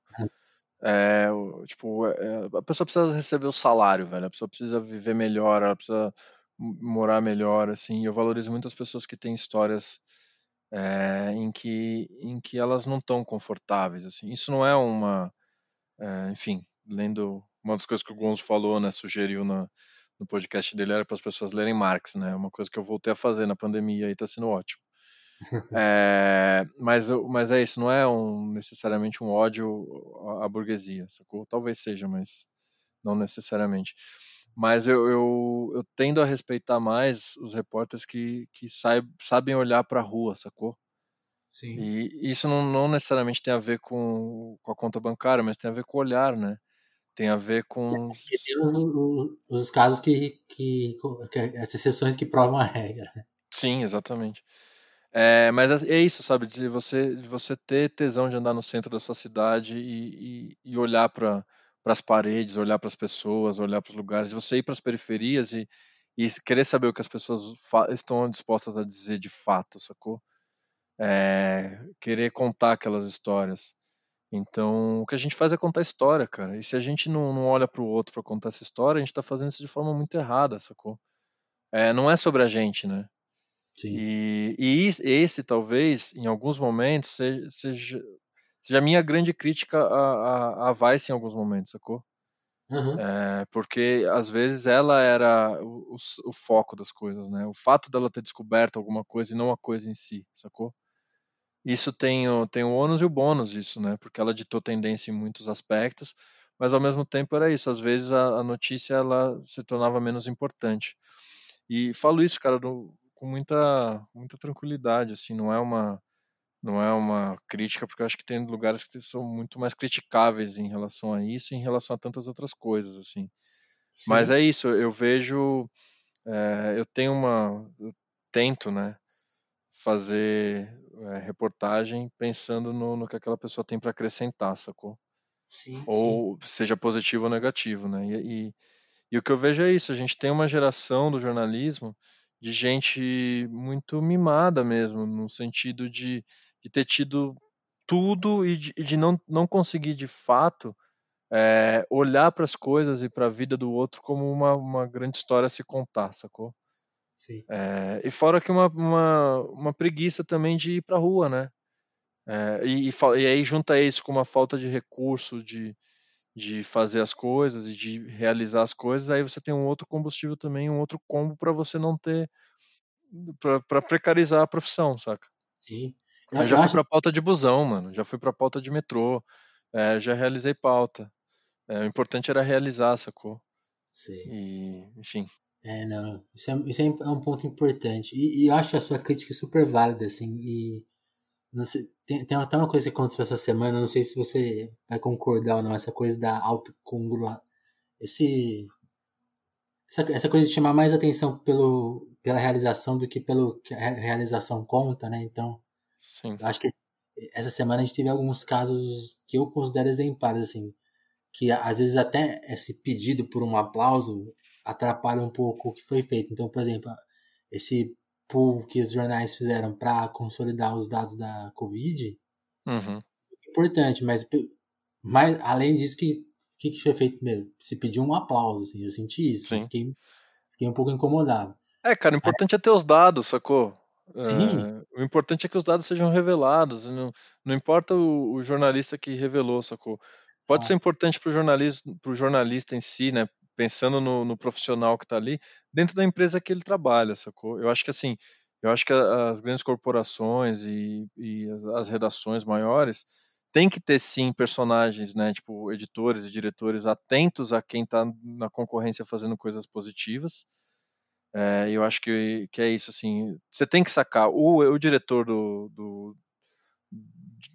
É, tipo, é, a pessoa precisa receber o salário, velho. A pessoa precisa viver melhor, ela precisa morar melhor, assim. Eu valorizo muito as pessoas que têm histórias é, em que em que elas não estão confortáveis, assim. Isso não é uma é, enfim, lendo uma das coisas que o Gonzo falou, né, sugeriu no, no podcast dele era para as pessoas lerem Marx, né? Uma coisa que eu voltei a fazer na pandemia e está sendo ótimo. é, mas, mas é isso, não é um, necessariamente um ódio à burguesia, sacou? Talvez seja, mas não necessariamente. Mas eu, eu, eu tendo a respeitar mais os repórteres que, que saib, sabem olhar para a rua, sacou? Sim. E isso não, não necessariamente tem a ver com, com a conta bancária, mas tem a ver com o olhar, né? Tem a ver com. Porque tem os, os, os casos que, que, que. As exceções que provam a regra. né? Sim, exatamente. É, mas é é isso, sabe? De você, de você ter tesão de andar no centro da sua cidade e, e, e olhar para as paredes, olhar para as pessoas, olhar para os lugares, você ir para as periferias e, e querer saber o que as pessoas estão dispostas a dizer de fato, sacou? É, querer contar aquelas histórias. Então, o que a gente faz é contar história, cara. E se a gente não, não olha para o outro para contar essa história, a gente está fazendo isso de forma muito errada, sacou? É, não é sobre a gente, né? Sim. E, e esse, talvez, em alguns momentos, seja, seja, seja a minha grande crítica a, a, a Vice em alguns momentos, sacou? Aham. É, porque às vezes ela era o, o o foco das coisas, né? O fato dela ter descoberto alguma coisa e não a coisa em si, sacou? Isso tem o, tem o ônus e o bônus disso, né? Porque ela ditou tendência em muitos aspectos, mas ao mesmo tempo era isso. Às vezes a, a notícia ela se tornava menos importante. E falo isso, cara, do- com muita, muita tranquilidade, assim, não é uma não é uma crítica, porque eu acho que tem lugares que são muito mais criticáveis em relação a isso e em relação a tantas outras coisas, assim. Mas Sim. é isso, eu vejo, eh, eu tenho uma, eu tento, né, fazer eh, reportagem pensando no, no que aquela pessoa tem para acrescentar, sacou? Sim, sim. Ou seja positivo ou negativo, né? E, e, e o que eu vejo é isso, a gente tem uma geração do jornalismo de gente muito mimada mesmo, no sentido de, de ter tido tudo e de, de não, não conseguir de fato eh, olhar para as coisas e para a vida do outro como uma, uma grande história a se contar, sacou? Sim. É, e fora que uma, uma, uma preguiça também de ir pra rua, né? É, e, e, e aí junta isso com uma falta de recurso de, de fazer as coisas e de realizar as coisas, aí você tem um outro combustível também, um outro combo para você não ter, para precarizar a profissão, saca? Sim. Eu, Eu já fui acho pra pauta de busão, mano, já fui pra pauta de metrô, é, já realizei pauta. É, o importante era realizar, sacou? Sim. E, enfim. É, não. Isso é, isso é é um ponto importante. E, e eu acho a sua crítica super válida, assim. E sei, tem, tem até uma coisa que aconteceu essa semana, não sei se você vai concordar ou não, essa coisa da autocongruência. Esse. Essa, essa coisa de chamar mais atenção pelo, pela realização do que pelo que a re- realização conta, né? Então, Sim. acho que essa semana a gente teve alguns casos que eu considero exemplares, assim. Que às vezes até esse pedido por um aplauso atrapalha um pouco o que foi feito. Então, por exemplo, esse pool que os jornais fizeram para consolidar os dados da Covid, Uhum. é importante, mas, mas além disso, que que, que foi feito mesmo? Se pediu um aplauso, assim, eu senti isso, Sim. fiquei, fiquei um pouco incomodado. É, cara, o importante é ter os dados, sacou? Sim, É, o importante é que os dados sejam revelados. Não, não importa o, o jornalista que revelou, sacou? Pode ser fato. importante para o jornalista, pro jornalista em si, né? Pensando no, no profissional que está ali, dentro da empresa que ele trabalha, sacou? Eu acho que assim, eu acho que as grandes corporações e, e as, as redações maiores têm que ter sim personagens, né? Tipo, editores e diretores atentos a quem está na concorrência fazendo coisas positivas. É, eu acho que, que é isso, assim. Você tem que sacar. O, o diretor do, do,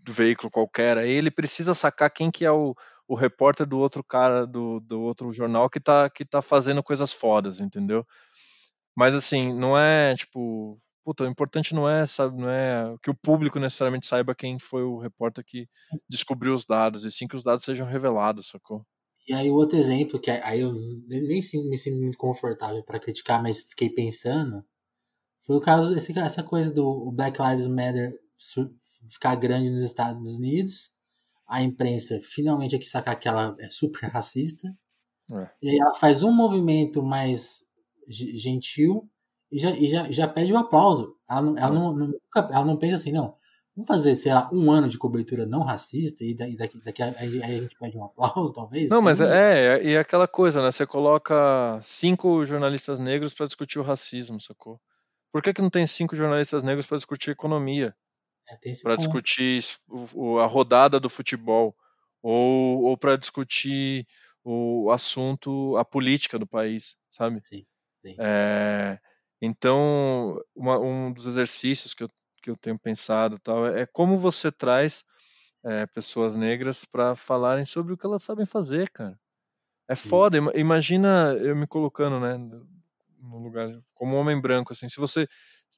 do veículo qualquer, ele precisa sacar quem que é o, o repórter do outro cara, do, do outro jornal que tá, que tá fazendo coisas fodas, entendeu? Mas assim, não é tipo. Puta, o importante não é, sabe, não é que o público necessariamente saiba quem foi o repórter que descobriu os dados, e sim que os dados sejam revelados, sacou? E aí outro exemplo, que aí eu nem me sinto muito confortável para criticar, mas fiquei pensando, foi o caso, esse, essa coisa do Black Lives Matter ficar grande nos Estados Unidos, a imprensa finalmente aqui sacar que ela é super racista, É. e aí ela faz um movimento mais ge- gentil e já, e já, já pede um aplauso. Ela não, ela, É. não, nunca- ela não pensa assim, não. Vamos fazer, sei lá, um ano de cobertura não racista e daqui, daqui a, aí, aí a gente pede um aplauso, talvez? Não, mas é, é, e é aquela coisa, né? Você coloca cinco jornalistas negros para discutir o racismo, sacou? Por que, que não tem cinco jornalistas negros para discutir economia, é, para discutir o- a rodada do futebol, ou, ou para discutir o assunto, a política do país, sabe? Sim, sim. É, então, uma- um dos exercícios que eu, que eu tenho pensado tal é, é como você traz é, pessoas negras para falarem sobre o que elas sabem fazer, cara. É Sim. foda. Imagina eu me colocando, né, no lugar como um homem branco, assim. Se você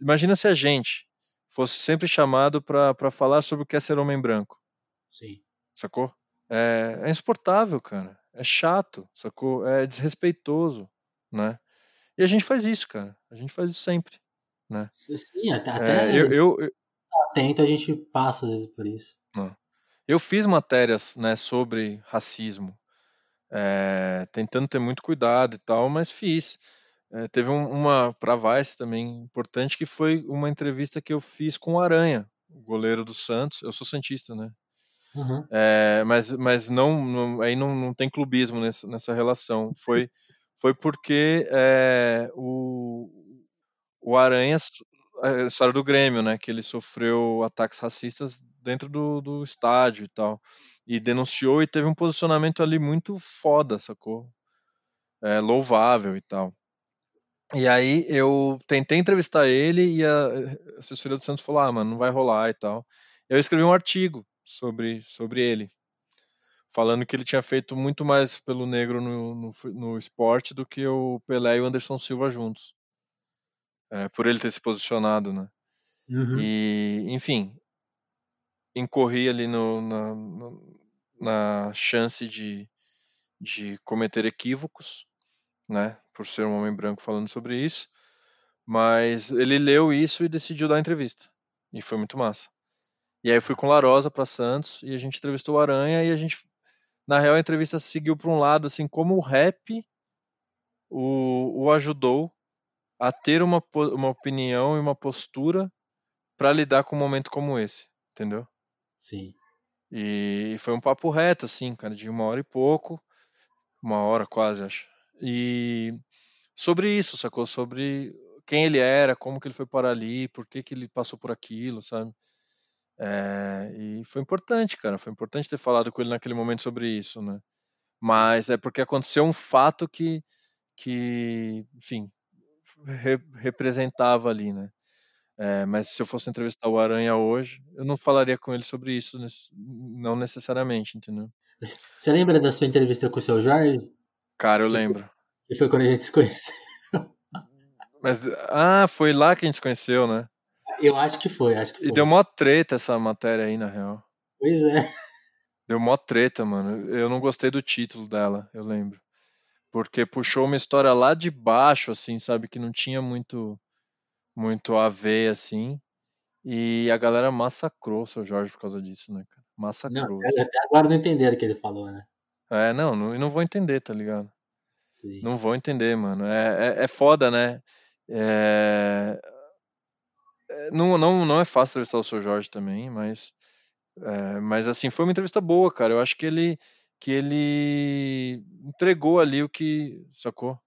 imagina se a gente fosse sempre chamado para falar sobre o que é ser homem branco. Sim. Sacou? É, é insuportável, cara. É chato, sacou? É desrespeitoso, né? E a gente faz isso, cara. A gente faz isso sempre, né? Sim, até, é, eu, eu, eu, atento a gente passa às vezes por isso. Eu fiz matérias, né, sobre racismo, é, tentando ter muito cuidado e tal, mas fiz. É, teve um, uma para Vice também importante que foi uma entrevista que eu fiz com o Aranha, o goleiro do Santos. Eu sou santista, né? Uhum. É, mas, mas não, não aí não, não tem clubismo nessa, nessa relação. Foi, foi porque é, o, o Aranha, a história do Grêmio, né? Que ele sofreu ataques racistas dentro do, do estádio e tal. E denunciou e teve um posicionamento ali muito foda, sacou? É, louvável e tal. E aí eu tentei entrevistar ele e a assessoria do Santos falou: ah, mano, não vai rolar e tal. Eu escrevi um artigo sobre, sobre ele, falando que ele tinha feito muito mais pelo negro no, no, no esporte do que o Pelé e o Anderson Silva juntos. É, por ele ter se posicionado, né? Uhum. E, enfim, incorri ali no, na, na chance de, de cometer equívocos, né? Por ser um homem branco falando sobre isso. Mas ele leu isso e decidiu dar a entrevista. E foi muito massa. E aí eu fui com Larosa para Santos e a gente entrevistou o Aranha e a gente na real a entrevista seguiu para um lado assim como o rap o, o ajudou a ter uma, uma opinião e uma postura para lidar com um momento como esse, entendeu? Sim. E foi um papo reto assim, cara, de uma hora e pouco, uma hora quase, acho. E sobre isso, sacou? Sobre quem ele era, como que ele foi para ali, por que que ele passou por aquilo, sabe? É, e foi importante, cara. Foi importante ter falado com ele naquele momento sobre isso, né? Mas é porque aconteceu um fato que, que enfim, re representava ali, né? É, mas se eu fosse entrevistar o Aranha hoje, eu não falaria com ele sobre isso, não necessariamente, entendeu? Você lembra da sua entrevista com o seu Jorge? Cara, eu lembro. E foi quando a gente se conheceu. Mas, ah, foi lá que a gente se conheceu, né? Eu acho que foi, acho que foi. E deu mó treta essa matéria aí, na real. Pois é. Deu mó treta, mano. Eu não gostei do título dela, eu lembro. Porque puxou uma história lá de baixo, assim, sabe? Que não tinha muito, muito a ver, assim. E a galera massacrou o seu Jorge por causa disso, né, cara? Massacrou. Não, assim. até agora não entenderam o que ele falou, né? É, não, não, não vou entender, tá ligado? Sim. Não vou entender, mano. É, é, é foda, né? É, não, não, não é fácil entrevistar o seu Jorge também, mas, é, mas assim, foi uma entrevista boa, cara. Eu acho que ele, que ele entregou ali o que sacou.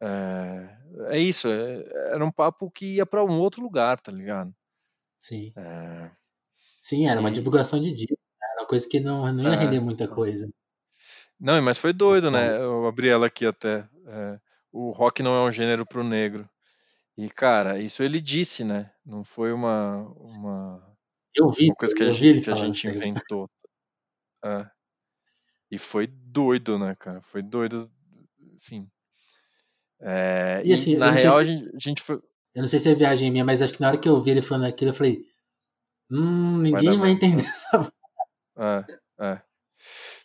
É, é isso, é, era um papo que ia para um outro lugar, tá ligado? Sim. É, Sim, era uma divulgação de disco, né? era uma coisa que não, não ia é. render muita coisa. Não, mas foi doido, né? Eu abri ela aqui até. É, o rock não é um gênero pro negro. E, cara, isso ele disse, né? Não foi uma, uma, eu vi, uma coisa que a gente, que a gente inventou. É. E foi doido, né, cara? Foi doido, enfim. É, e, assim, e na real, se... a, gente, a gente foi. Eu não sei se é viagem minha, mas acho que na hora que eu vi ele falando aquilo, eu falei. Hum, ninguém vai, vai entender essa. É, é.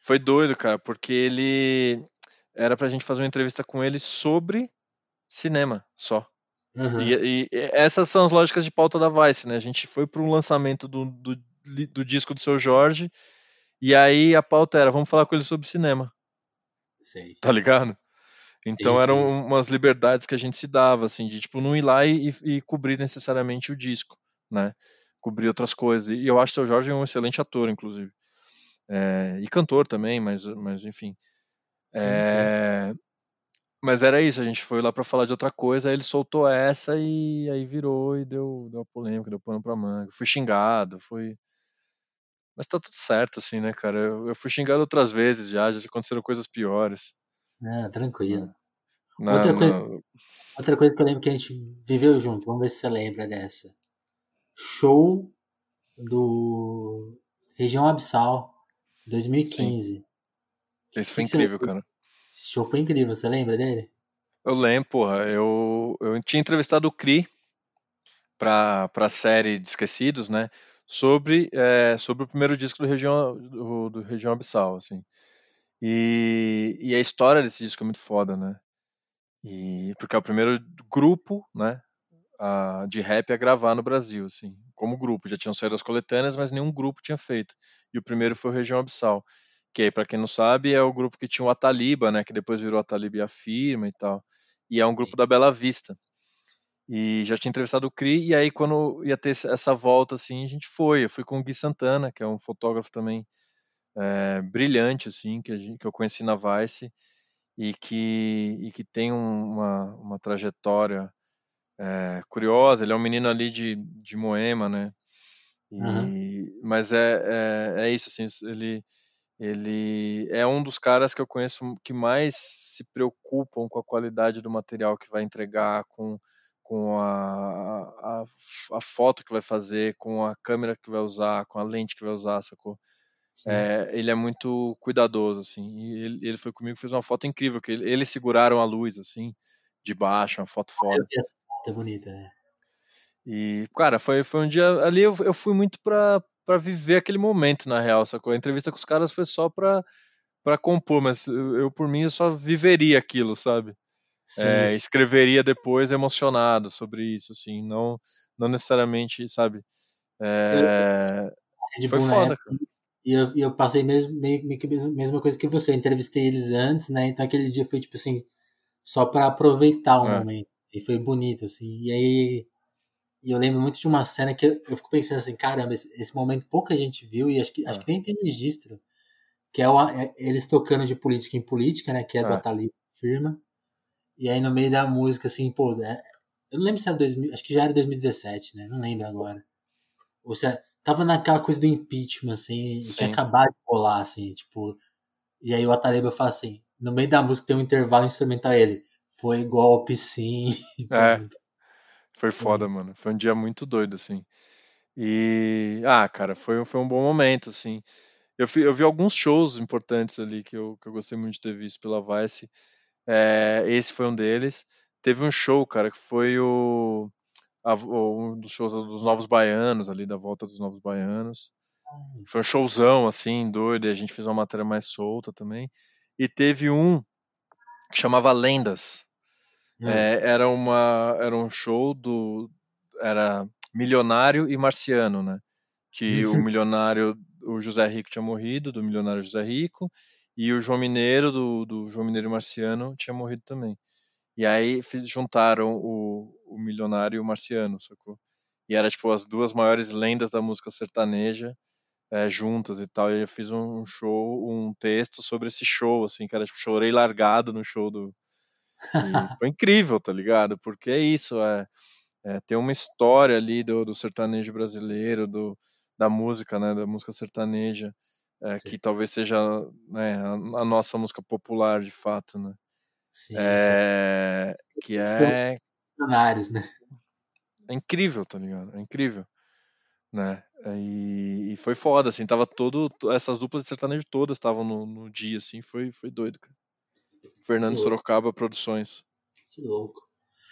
Foi doido, cara, porque ele. Era pra gente fazer uma entrevista com ele sobre cinema só. Uhum. E, e, essas são as lógicas de pauta da Vice, né? A gente foi para um lançamento do, do, do, disco do seu Jorge, e aí a pauta era: vamos falar com ele sobre cinema. Sei. Tá ligado? Então sim, eram sim. umas liberdades que a gente se dava, assim, de tipo, não ir lá e, e, cobrir necessariamente o disco, né? Cobrir outras coisas. E eu acho que o Jorge é um excelente ator, inclusive. É, e cantor também, mas, mas enfim. Sim, é, mas era isso, a gente foi lá para falar de outra coisa, aí ele soltou essa e aí virou e deu, deu uma polêmica, deu pano pra manga. Fui xingado, fui. Mas tá tudo certo, assim, né, cara? Eu, eu fui xingado outras vezes já, já aconteceram coisas piores. É, tranquilo. outra, coisa, outra coisa que eu lembro que a gente viveu junto, vamos ver se você lembra dessa. show do Região Abissal 2015. Sim. Esse foi que incrível, que cara. Esse show foi incrível, você lembra dele? Eu lembro, porra. Eu, eu tinha entrevistado o Cri para a série de Esquecidos, né? Sobre, é, sobre o primeiro disco do Região, do, do Região Abissal, assim. E, e a história desse disco é muito foda, né? E, porque é o primeiro grupo, né? De rap a gravar no Brasil, assim, como grupo. Já tinham saído as coletâneas, mas nenhum grupo tinha feito. E o primeiro foi o Região Abissal, que aí, para quem não sabe, é o grupo que tinha o Ataliba, né? Que depois virou Ataliba e a Firma e tal. E é um Sim. grupo da Bela Vista. E já tinha entrevistado o Cri, e aí quando ia ter essa volta, assim, a gente foi. Eu fui com o Gui Santana, que é um fotógrafo também é, brilhante, assim, que, gente, que, eu conheci na Vice, e que, e que tem uma, uma trajetória é, curiosa. Ele é um menino ali de, de Moema, né? E, uhum. Mas é, é, é, isso, assim, ele, ele é um dos caras que eu conheço que mais se preocupam com a qualidade do material que vai entregar, com com a, a, a, foto que vai fazer, com a câmera que vai usar, com a lente que vai usar, sacou? É, ele é muito cuidadoso, assim. E ele, ele foi comigo fez uma foto incrível, que ele, eles seguraram a luz, assim, de baixo, uma foto foda. É bonita, né? E, cara, foi, foi um dia. Ali eu, eu fui muito pra, pra viver aquele momento, na real, sacou? A entrevista com os caras foi só pra, pra compor, mas eu, eu por mim, eu só viveria aquilo, sabe? Sim, é, sim. escreveria depois emocionado sobre isso, assim, não, não necessariamente, sabe? É, eu, foi foda, cara. E eu, eu passei mesmo, meio, meio que a mesma coisa que você. Eu entrevistei eles antes, né? Então aquele dia foi tipo assim, só para aproveitar o é. momento. E foi bonito, assim. E aí. E eu lembro muito de uma cena que eu, eu fico pensando assim, caramba, esse, esse, momento pouca gente viu e acho que, é. acho que nem tem registro. Que é, o, é, eles tocando de política em política, né? Que é, é. do Atali Firma. E aí no meio da música, assim, pô, né? eu não lembro se era 2000, acho que já era 2017, né? Não lembro agora. Ou se tava naquela coisa do impeachment, assim, Sim. tinha acabado de rolar, assim, tipo. E aí o Ataleba fala assim, no meio da música tem um intervalo instrumental ele. Foi golpe, sim. É. Foi foda, mano. Foi um dia muito doido, assim. E. Ah, cara, foi, foi um bom momento, assim. Eu, fui, eu vi alguns shows importantes ali que eu, que eu gostei muito de ter visto pela Vice. É, esse foi um deles. Teve um show, cara, que foi o, a, um dos shows dos Novos Baianos, ali da volta dos Novos Baianos. Foi um showzão, assim, doido, e a gente fez uma matéria mais solta também. E teve um que chamava Lendas. Hum. É, era, uma, era um show do. Era Milionário e Marciano, né? Que o milionário, o José Rico tinha morrido, do milionário José Rico, e o João Mineiro, do, do João Mineiro Marciano, tinha morrido também. E aí juntaram o, o Milionário e o Marciano, sacou? E era tipo as duas maiores lendas da música sertaneja é, juntas e tal. E eu fiz um show, um texto sobre esse show, assim, que era tipo, chorei largado no show do. E foi incrível, tá ligado? Porque é isso, é, é tem uma história ali do, do sertanejo brasileiro, do, da música, né? Da música sertaneja é, que talvez seja né, a, a, nossa música popular de fato, né? Sim, é, sim. Que é. Né? É incrível, tá ligado? É incrível. Né? E, e, foi foda, assim, tava todo. Essas duplas de sertanejo todas estavam no, no, dia, assim, foi, foi doido, cara. Fernando Sorocaba Produções. Que louco.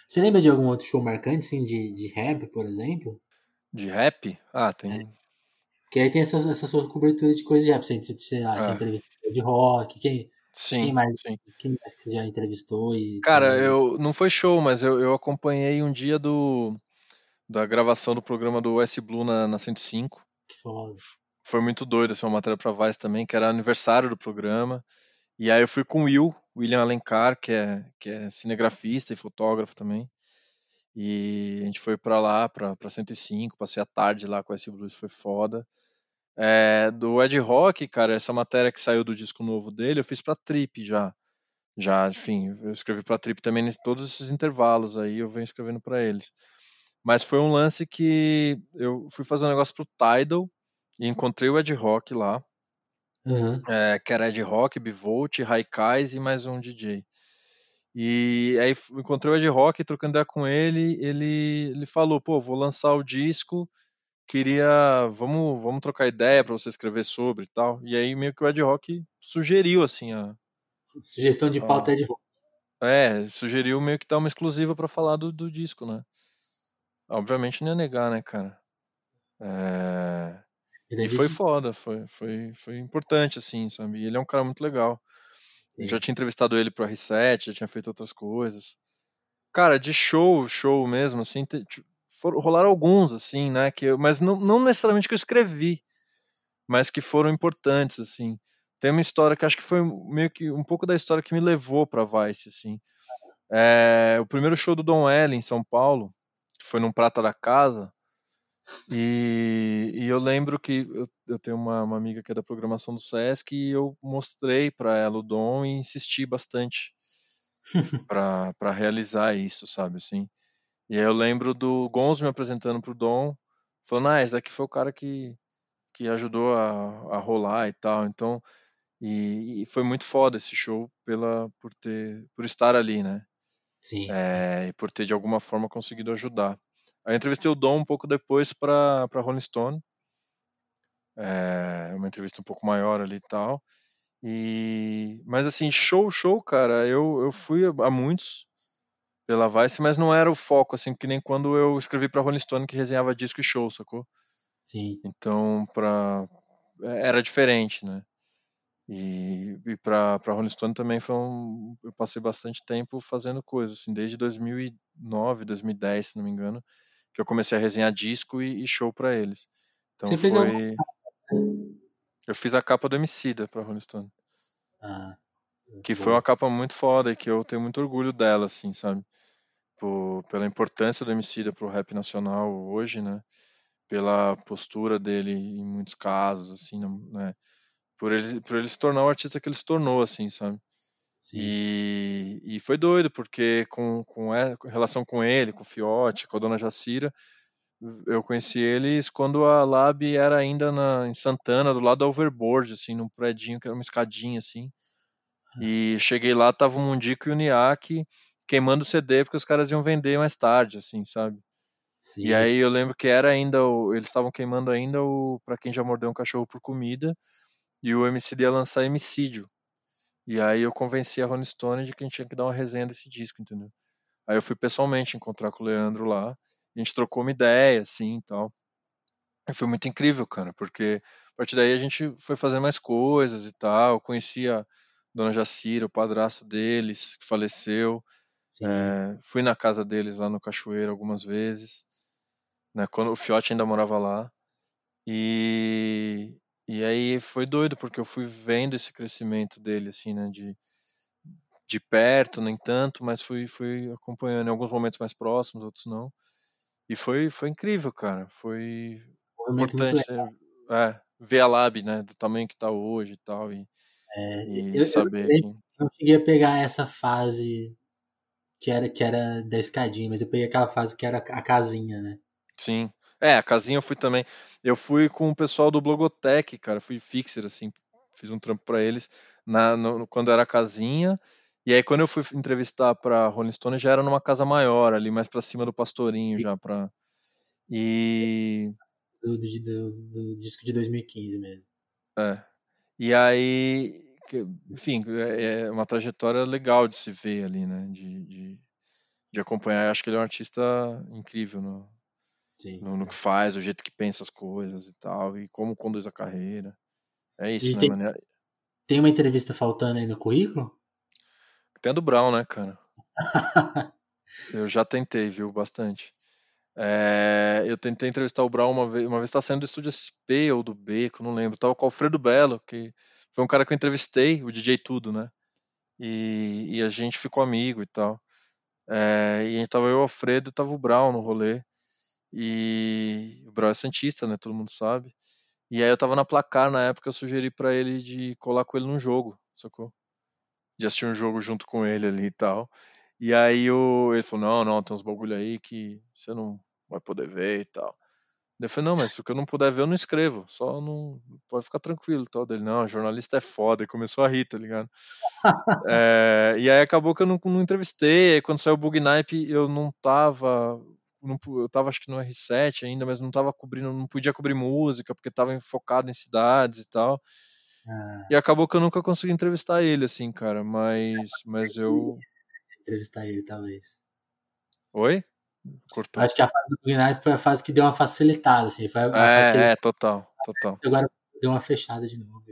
Você lembra de algum outro show marcante, assim, de, de rap, por exemplo? De rap? Ah, tem, é. Que aí tem essa, essa sua cobertura de coisas de rap, você, sei lá, é. entrevistou de rock, quem, sim, quem, mais, sim. quem mais que você já entrevistou? E, Cara, eu não foi show, mas eu, eu acompanhei um dia do da gravação do programa do S Blue na, na 105. Que foda. Foi muito doido, é uma matéria pra Vice também, que era aniversário do programa. E aí eu fui com o Will, William Alencar, que é, que é cinegrafista e fotógrafo também. E a gente foi para lá, para 105, passei a tarde lá com o S Blues, foi foda. É, do Ed Rock, cara, essa matéria que saiu do disco novo dele, eu fiz pra Trip já. Já, enfim, eu escrevi pra Trip também em todos esses intervalos aí, eu venho escrevendo para eles. Mas foi um lance que eu fui fazer um negócio pro Tidal e encontrei o Ed Rock lá. Uhum. É, que era Ed Rock, Bivolt, Raikais e mais um DJ. E aí encontrei o Ed Rock, trocando ideia com ele, ele, ele falou, pô, vou lançar o disco queria, vamos, vamos trocar ideia para você escrever sobre e tal. E aí meio que o Ed Rock sugeriu assim a sugestão de pauta a, Ed Rock. É, sugeriu meio que dar uma exclusiva para falar do, do disco, né? Obviamente não ia negar, né, cara? É... E foi foda, foi, foi, foi importante, assim, sabe? E ele é um cara muito legal. Eu já tinha entrevistado ele pro R7, já tinha feito outras coisas. Cara, de show, show mesmo, assim, te, foram, rolaram alguns, assim, né? Que eu, mas não, não necessariamente que eu escrevi, mas que foram importantes, assim. Tem uma história que acho que foi meio que um pouco da história que me levou pra Vice, assim. É, o primeiro show do Dom L em São Paulo, foi num Prata da Casa, e, e, eu lembro que eu, eu tenho uma, uma, amiga que é da programação do SESC e eu mostrei para ela o dom e insisti bastante para realizar isso, sabe assim. E aí eu lembro do Gonzo me apresentando pro Dom, falando, ah, esse daqui foi o cara que, que ajudou a, a rolar e tal. Então, e, e, foi muito foda esse show pela, por ter, por estar ali, né? Sim, é, sim. E por ter de alguma forma conseguido ajudar. Aí eu entrevistei o Dom um pouco depois para Rolling Stone. É uma entrevista um pouco maior ali e tal. E, mas assim, show, show, cara, eu, eu fui a muitos pela Vice, mas não era o foco, assim, que nem quando eu escrevi pra Rolling Stone que resenhava disco e show, sacou? Sim. Então, pra... era diferente, né? E, e pra, pra Rolling Stone também foi um... Eu passei bastante tempo fazendo coisas, assim, desde 2009, 2010, se não me engano que eu comecei a resenhar disco e, e show para eles. Então Você foi... fez alguma... Eu fiz a capa do Emicida pra Rolling Stone. Ah, que foi uma capa muito foda e que eu tenho muito orgulho dela, assim, sabe? Por, pela importância do Emicida pro rap nacional hoje, né? Pela postura dele em muitos casos, assim, né? Por ele, por ele se tornar o artista que ele se tornou, assim, sabe? E, e, foi doido, porque com, com, a, com relação com ele, com o Fiote, com a dona Jacira, eu conheci eles quando a Lab era ainda na, em Santana, do lado da Overboard, assim, num predinho que era uma escadinha, assim. E cheguei lá, tava o Mundico e o Niak queimando o CD porque os caras iam vender mais tarde, assim, sabe? Sim. E aí eu lembro que era ainda, o, eles estavam queimando ainda o Pra Quem Já Mordeu um Cachorro por Comida, e o MCD ia lançar Emicídio. E aí eu convenci a Rolling Stone de que a gente tinha que dar uma resenha desse disco, entendeu? Aí eu fui pessoalmente encontrar com o Leandro lá, a gente trocou uma ideia, assim, e tal. E foi muito incrível, cara, porque a partir daí a gente foi fazendo mais coisas e tal. Eu conheci a Dona Jacira, o padrasto deles, que faleceu. É, fui na casa deles lá no Cachoeiro algumas vezes, né, quando o Fiote ainda morava lá. E, e aí foi doido, porque eu fui vendo esse crescimento dele, assim, né, de, de perto, nem tanto, mas fui, fui acompanhando em alguns momentos mais próximos, outros não. E foi, foi incrível, cara. Foi, foi importante é, ver a Lab, né, do tamanho que tá hoje e tal, e, é, e eu, saber eu, eu, não cheguei a pegar essa fase que era, que era da escadinha, mas eu peguei aquela fase que era a casinha, né? Sim. É, a casinha eu fui também. Eu fui com o pessoal do Blogotech, cara. Fui fixer, assim. Fiz um trampo para eles na, no, quando era a casinha. E aí, quando eu fui entrevistar pra Rolling Stone, já era numa casa maior, ali mais pra cima do Pastorinho, já pra. E. Do, do, do, do disco de 2015 mesmo. É. E aí. Enfim, é, é uma trajetória legal de se ver ali, né? De, de, de acompanhar. Eu acho que ele é um artista incrível no, sim, no, sim. no, que faz, o jeito que pensa as coisas e tal, e como conduz a carreira. É isso, né, tem, mano? Tem uma entrevista faltando aí no currículo? Tem a do Brown, né, cara? eu já tentei, viu, bastante. É, eu tentei entrevistar o Brown uma vez, uma vez tá saindo do estúdio SP ou do Beco, não lembro. Tava com o Alfredo Belo, que foi um cara que eu entrevistei, o DJ Tudo, né? E, e a gente ficou amigo e tal. É, e tava eu, o Alfredo, e tava o Brown no rolê. E o Brau é Santista, né? Todo mundo sabe. E aí eu tava na placar na época, eu sugeri para ele de colar com ele num jogo, sacou? De assistir um jogo junto com ele ali e tal. E aí o, ele falou, não, não, tem uns bagulho aí que você não vai poder ver e tal. Eu falei, não, mas se o que eu não puder ver, eu não escrevo. Só não. Pode ficar tranquilo tal. Dele, não, jornalista é foda. E começou a rir, tá ligado? é, e aí acabou que eu não, não entrevistei. Aí quando saiu o Bug Nipe, eu não tava não, eu tava acho que no R7 ainda, mas não tava cobrindo, não podia cobrir música, porque tava focado em cidades e tal. Ah, E acabou que eu nunca consegui entrevistar ele, assim, cara, mas, mas eu... entrevistar ele, talvez. Oi? Cortou. Acho que a fase do Knight foi a fase que deu uma facilitada, assim. Foi a fase que É, é, total, total. agora deu uma fechada de novo.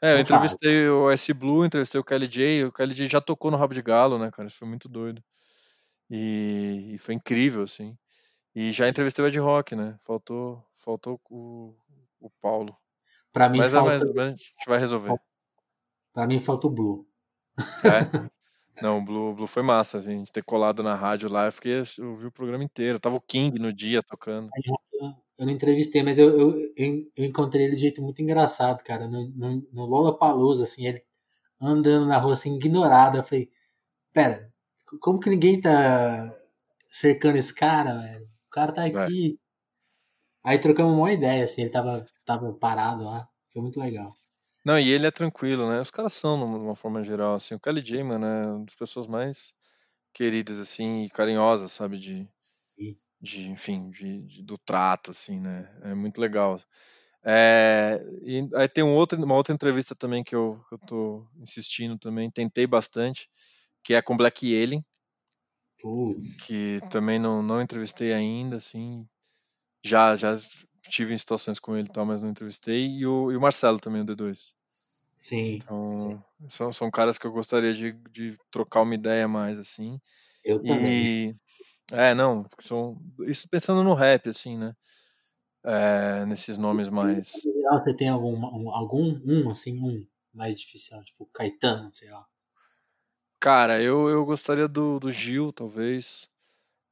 É, eu entrevistei o S Blue, entrevistei o KLJ, o KLJ já tocou no Rabo de Galo, né, cara? Isso foi muito doido. E, e foi incrível, assim. E já entrevistei o Ed Rock, né? Faltou, faltou o, o Paulo. Pra mim, Mas, é, falta, mas, mas a gente vai resolver. pra mim falta o Blue. É. Não, o Blue, Blue foi massa, assim, a gente ter colado na rádio lá, eu fiquei, eu vi o programa inteiro. Tava o King no dia tocando. Eu, não entrevistei, mas eu, eu, eu, eu encontrei ele de jeito muito engraçado, cara. No, no, no Lola Palusa, assim, ele andando na rua, assim, ignorado. Eu falei, pera, como que ninguém tá cercando esse cara, velho? O cara tá aqui. Aí trocamos uma ideia, assim, ele tava, tava parado lá. Foi muito legal. Não, e ele é tranquilo, né? Os caras são, de uma forma geral, assim. O Kelly J, mano, é uma das pessoas mais queridas, assim, e carinhosas, sabe? De, Sim. de enfim, de, de- do trato, assim, né? É muito legal. É, e aí tem um outro, uma outra entrevista também que eu, que eu tô insistindo também, tentei bastante, que é com Black Alien, Putz. que também não, não entrevistei ainda, assim. Já, já tive em situações com ele e tal, mas não entrevistei. E o, e o Marcelo também, o D2. Sim. Então, Sim. são, são caras que eu gostaria de, de trocar uma ideia mais, assim. Eu também. E. É, não, são. Isso pensando no rap, assim, né? É, nesses nomes mais. Você tem algum, um, algum, um, assim, um mais difícil, tipo Caetano, sei lá. Cara, eu, eu gostaria do, do Gil, talvez.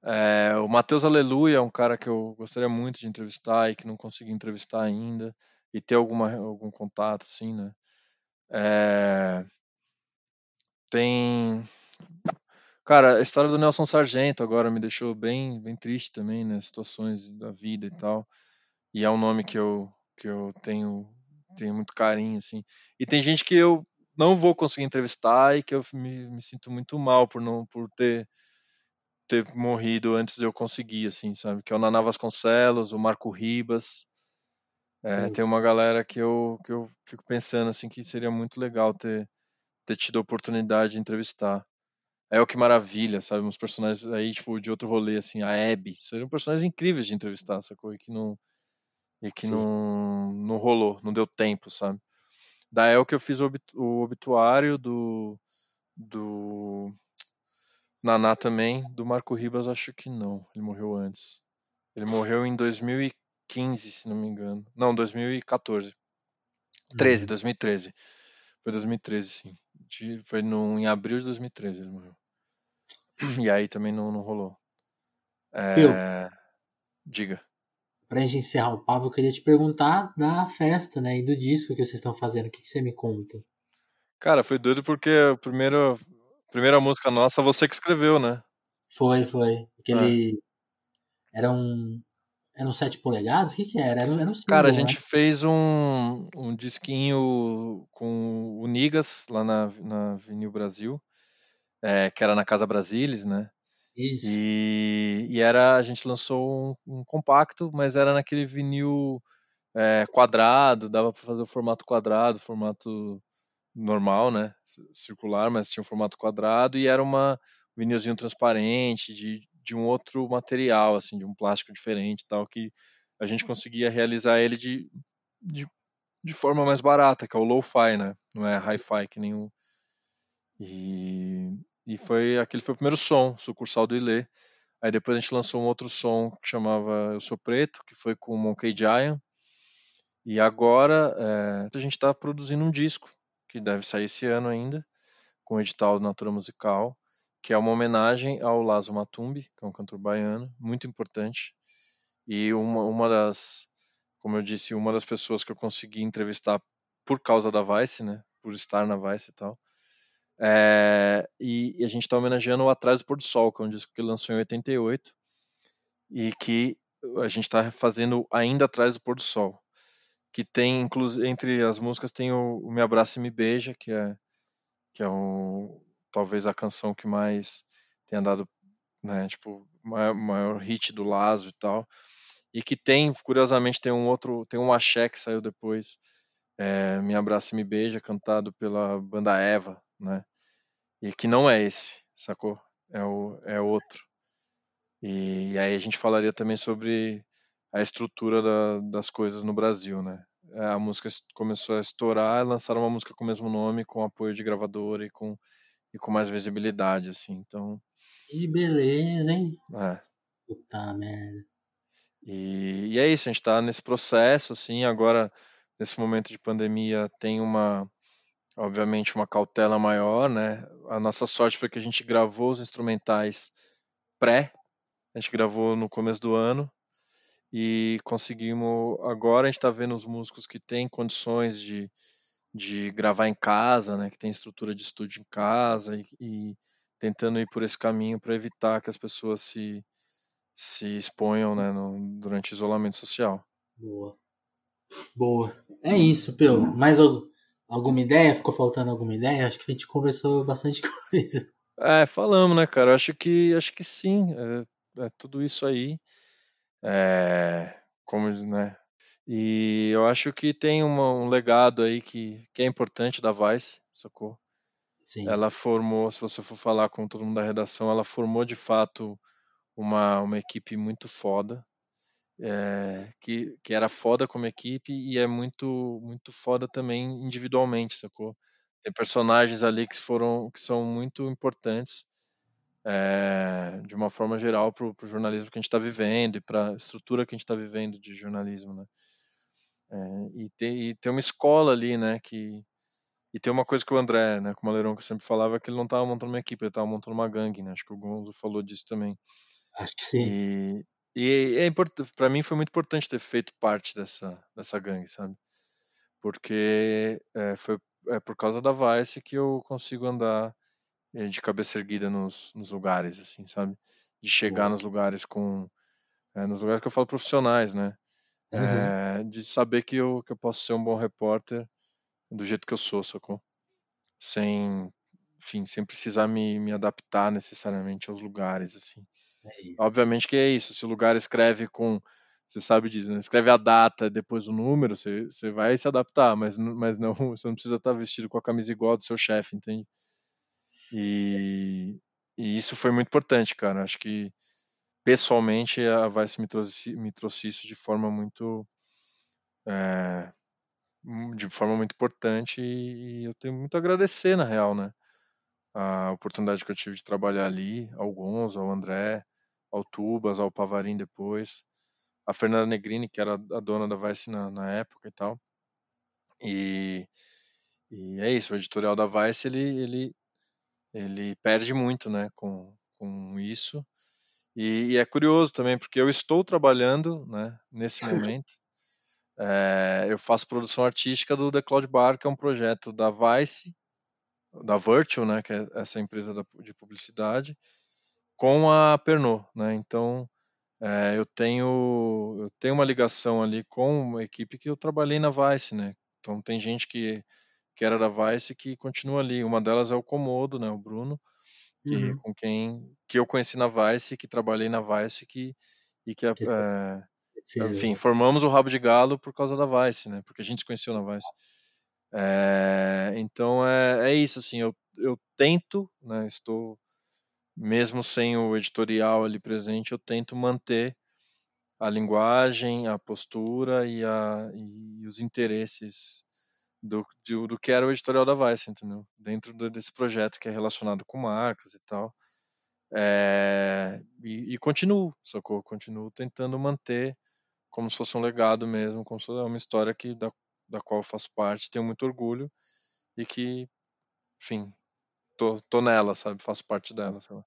É, o Matheus Aleluia é um cara que eu gostaria muito de entrevistar e que não consegui entrevistar ainda. E ter alguma, algum contato, assim, né? É, tem. Cara, a história do Nelson Sargento agora me deixou bem, bem triste também, né? Situações da vida e tal. E é um nome que eu, que eu tenho, tenho muito carinho, assim. E tem gente que eu não vou conseguir entrevistar e que eu me, me sinto muito mal por não por ter ter morrido antes de eu conseguir, assim, sabe? Que é o Naná Vasconcelos, o Marco Ribas. É, tem uma galera que eu, que eu fico pensando, assim, que seria muito legal ter, ter tido a oportunidade de entrevistar. É o que maravilha, sabe? Uns personagens aí, tipo, de outro rolê, assim, a Abby. Seriam personagens incríveis de entrevistar, sacou? E que não, e que Sim. não, não rolou, não deu tempo, sabe? Da El que eu fiz o, obit- o obituário do, do Naná também, do Marco Ribas acho que não, ele morreu antes. Ele morreu em 2015, se não me engano. Não, 2014. 13, Uhum. 2013. Foi 2013, sim. De- foi no, em abril de 2013 ele morreu. E aí também não, não rolou. É, Diga. Pra gente encerrar o papo, eu queria te perguntar da festa, né? E do disco que vocês estão fazendo. O que, que você me conta? Cara, foi doido porque a primeira, a primeira música nossa você que escreveu, né? Foi, foi. É. Aquele. Era um. Era um 7 polegadas? O que, que era? Era um, era um Cara, a single, gente fez um, um disquinho com o Nigas lá na, na Vinil Brasil, é, que era na Casa Brasilis, né? Isso. E, e era, a gente lançou um, um compacto, mas era naquele vinil é, quadrado, dava para fazer o formato quadrado, formato normal, né? Circular, mas tinha um formato quadrado e era uma um vinilzinho transparente de, de um outro material, assim, de um plástico diferente, tal, que a gente conseguia realizar ele de, de, de forma mais barata, que é o low-fi, né? Não é hi-fi que nem o e, e foi aquele foi o primeiro som, sucursal do Ilê. Aí depois a gente lançou um outro som que chamava Eu Sou Preto, que foi com o Monkey Giant. E agora é, a gente está produzindo um disco, que deve sair esse ano ainda, com o edital Natura Musical, que é uma homenagem ao Lazo Matumbi, que é um cantor baiano, muito importante. E uma, uma das, como eu disse, uma das pessoas que eu consegui entrevistar por causa da Vice, né? Por estar na Vice e tal. É, e, e a gente está homenageando o Atrás do Pôr do Sol, que é um disco que lançou em 88 e que a gente está fazendo ainda Atrás do Pôr do Sol, que tem, entre as músicas tem o, o Me Abraça e Me Beija, que é que é um, talvez a canção que mais tenha dado né? Tipo, maior, maior hit do Lazo e tal. E que tem, curiosamente, tem um outro, tem um axé que saiu depois, é, Me Abraça e Me Beija, cantado pela banda Eva, né? E que não é esse, sacou? É, o, é outro. E, e aí a gente falaria também sobre a estrutura da, das coisas no Brasil, né? É, a música começou a estourar, lançaram uma música com o mesmo nome, com apoio de gravadora e com, e com mais visibilidade, assim. Então. Que beleza, hein? É. Puta merda. E, e é isso, a gente está nesse processo, assim, agora, nesse momento de pandemia, tem uma, obviamente, uma cautela maior, né? A nossa sorte foi que a gente gravou os instrumentais pré, a gente gravou no começo do ano, e conseguimos. Agora a gente está vendo os músicos que têm condições de, de gravar em casa, né, que tem estrutura de estúdio em casa e, e tentando ir por esse caminho para evitar que as pessoas se, se exponham né, no, durante isolamento social. Boa. Boa. É isso, Peu. Mais alguma ideia? Ficou faltando alguma ideia? Acho que a gente conversou bastante coisa. É, falamos, né, cara? Acho que acho que sim. É, é tudo isso aí. É, como, né? E eu acho que tem uma, um legado aí que, que é importante da Vice, sacou? Sim. Ela formou, se você for falar com todo mundo da redação, ela formou de fato uma, uma equipe muito foda, é, que, que era foda como equipe e é muito muito foda também individualmente, sacou? Tem personagens ali que foram que são muito importantes é, de uma forma geral para o jornalismo que a gente está vivendo e para a estrutura que a gente está vivendo de jornalismo, né? É, e, tem, e tem uma escola ali, né? Que, e tem uma coisa que o André, né, como o Aleirão que sempre falava, que ele não estava montando uma equipe, ele estava montando uma gangue, né? Acho que o Gonzo falou disso também. Acho que sim. E, e é importante, para mim foi muito importante ter feito parte dessa dessa gangue, sabe? Porque é, foi é por causa da Vice que eu consigo andar eh, de cabeça erguida nos, nos lugares, assim, sabe? De chegar nos lugares com. É, nos lugares que eu falo profissionais, né? Uhum. É, de saber que eu, que eu posso ser um bom repórter do jeito que eu sou, sacou? Sem, enfim, sem precisar me, me adaptar necessariamente aos lugares, assim. É Obviamente que é isso. Se o lugar escreve com. Você sabe disso, né? Escreve a data, depois o número, você, você vai se adaptar, mas, mas não, você não precisa estar vestido com a camisa igual do seu chefe, entende? E, e isso foi muito importante, cara. Acho que pessoalmente a Vice me trouxe, me trouxe isso de forma muito é, de forma muito importante e eu tenho muito a agradecer na real, né? A oportunidade que eu tive de trabalhar ali, ao Gonzo, ao André, ao Tubas, ao Pavarim depois, a Fernanda Negrini, que era a dona da Vice na, na época e tal. E, e é isso, o editorial da Vice, ele, ele ele perde muito, né, com, com isso. E, e, é curioso também, porque eu estou trabalhando, né, nesse momento. É, eu faço produção artística do The Cloud Bar, que é um projeto da Vice, da Virtual, né, que é essa empresa de publicidade, com a Pernod, né. Então, é, eu tenho eu tenho uma ligação ali com uma equipe que eu trabalhei na Vice, né. Então tem gente que que era da Vice que continua ali. Uma delas é o Comodo, né, o Bruno, que uhum. com quem que eu conheci na Vice, que trabalhei na Vice, que e que é, é enfim, formamos o Rabo de Galo por causa da Vice, né? Porque a gente se conheceu na Vice. É, então é, é isso, assim, eu, eu tento, né? Estou mesmo sem o editorial ali presente, eu tento manter a linguagem, a postura e, a, e os interesses do, do, do, que era o editorial da Vice, entendeu? Dentro desse projeto que é relacionado com marcas e tal. É, e, e continuo, sacou? Continuo tentando manter como se fosse um legado mesmo, como se fosse uma história que, da, da qual eu faço parte, tenho muito orgulho e que, enfim, tô, tô nela, sabe? Faço parte dela, lá.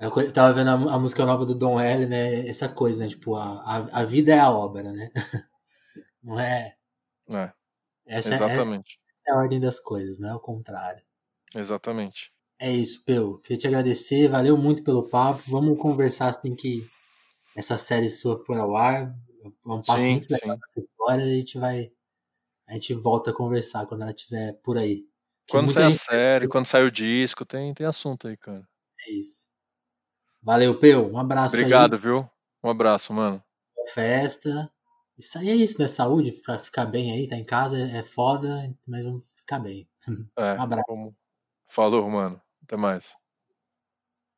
Eu tava vendo a, a, música nova do Don L, né? Essa coisa, né? Tipo, a, a, a vida é a obra, né? Não é? É. Essa Exatamente. É, é a ordem das coisas, não é o contrário. Exatamente. É isso, Peu. Queria te agradecer, valeu muito pelo papo. Vamos conversar assim que essa série sua for ao ar. É um passo sim, muito legal essa história. A gente vai. A gente volta a conversar quando ela estiver por aí. Quando sai a série, quando sai o disco, tem, tem assunto aí, cara. É isso. Valeu, Peu. Um abraço Obrigado, aí. viu? Um abraço, mano. Festa. Isso aí é isso, né? Saúde, pra ficar bem aí, tá em casa é foda, mas vamos ficar bem. É, Um abraço. como... Falou, mano. Até mais.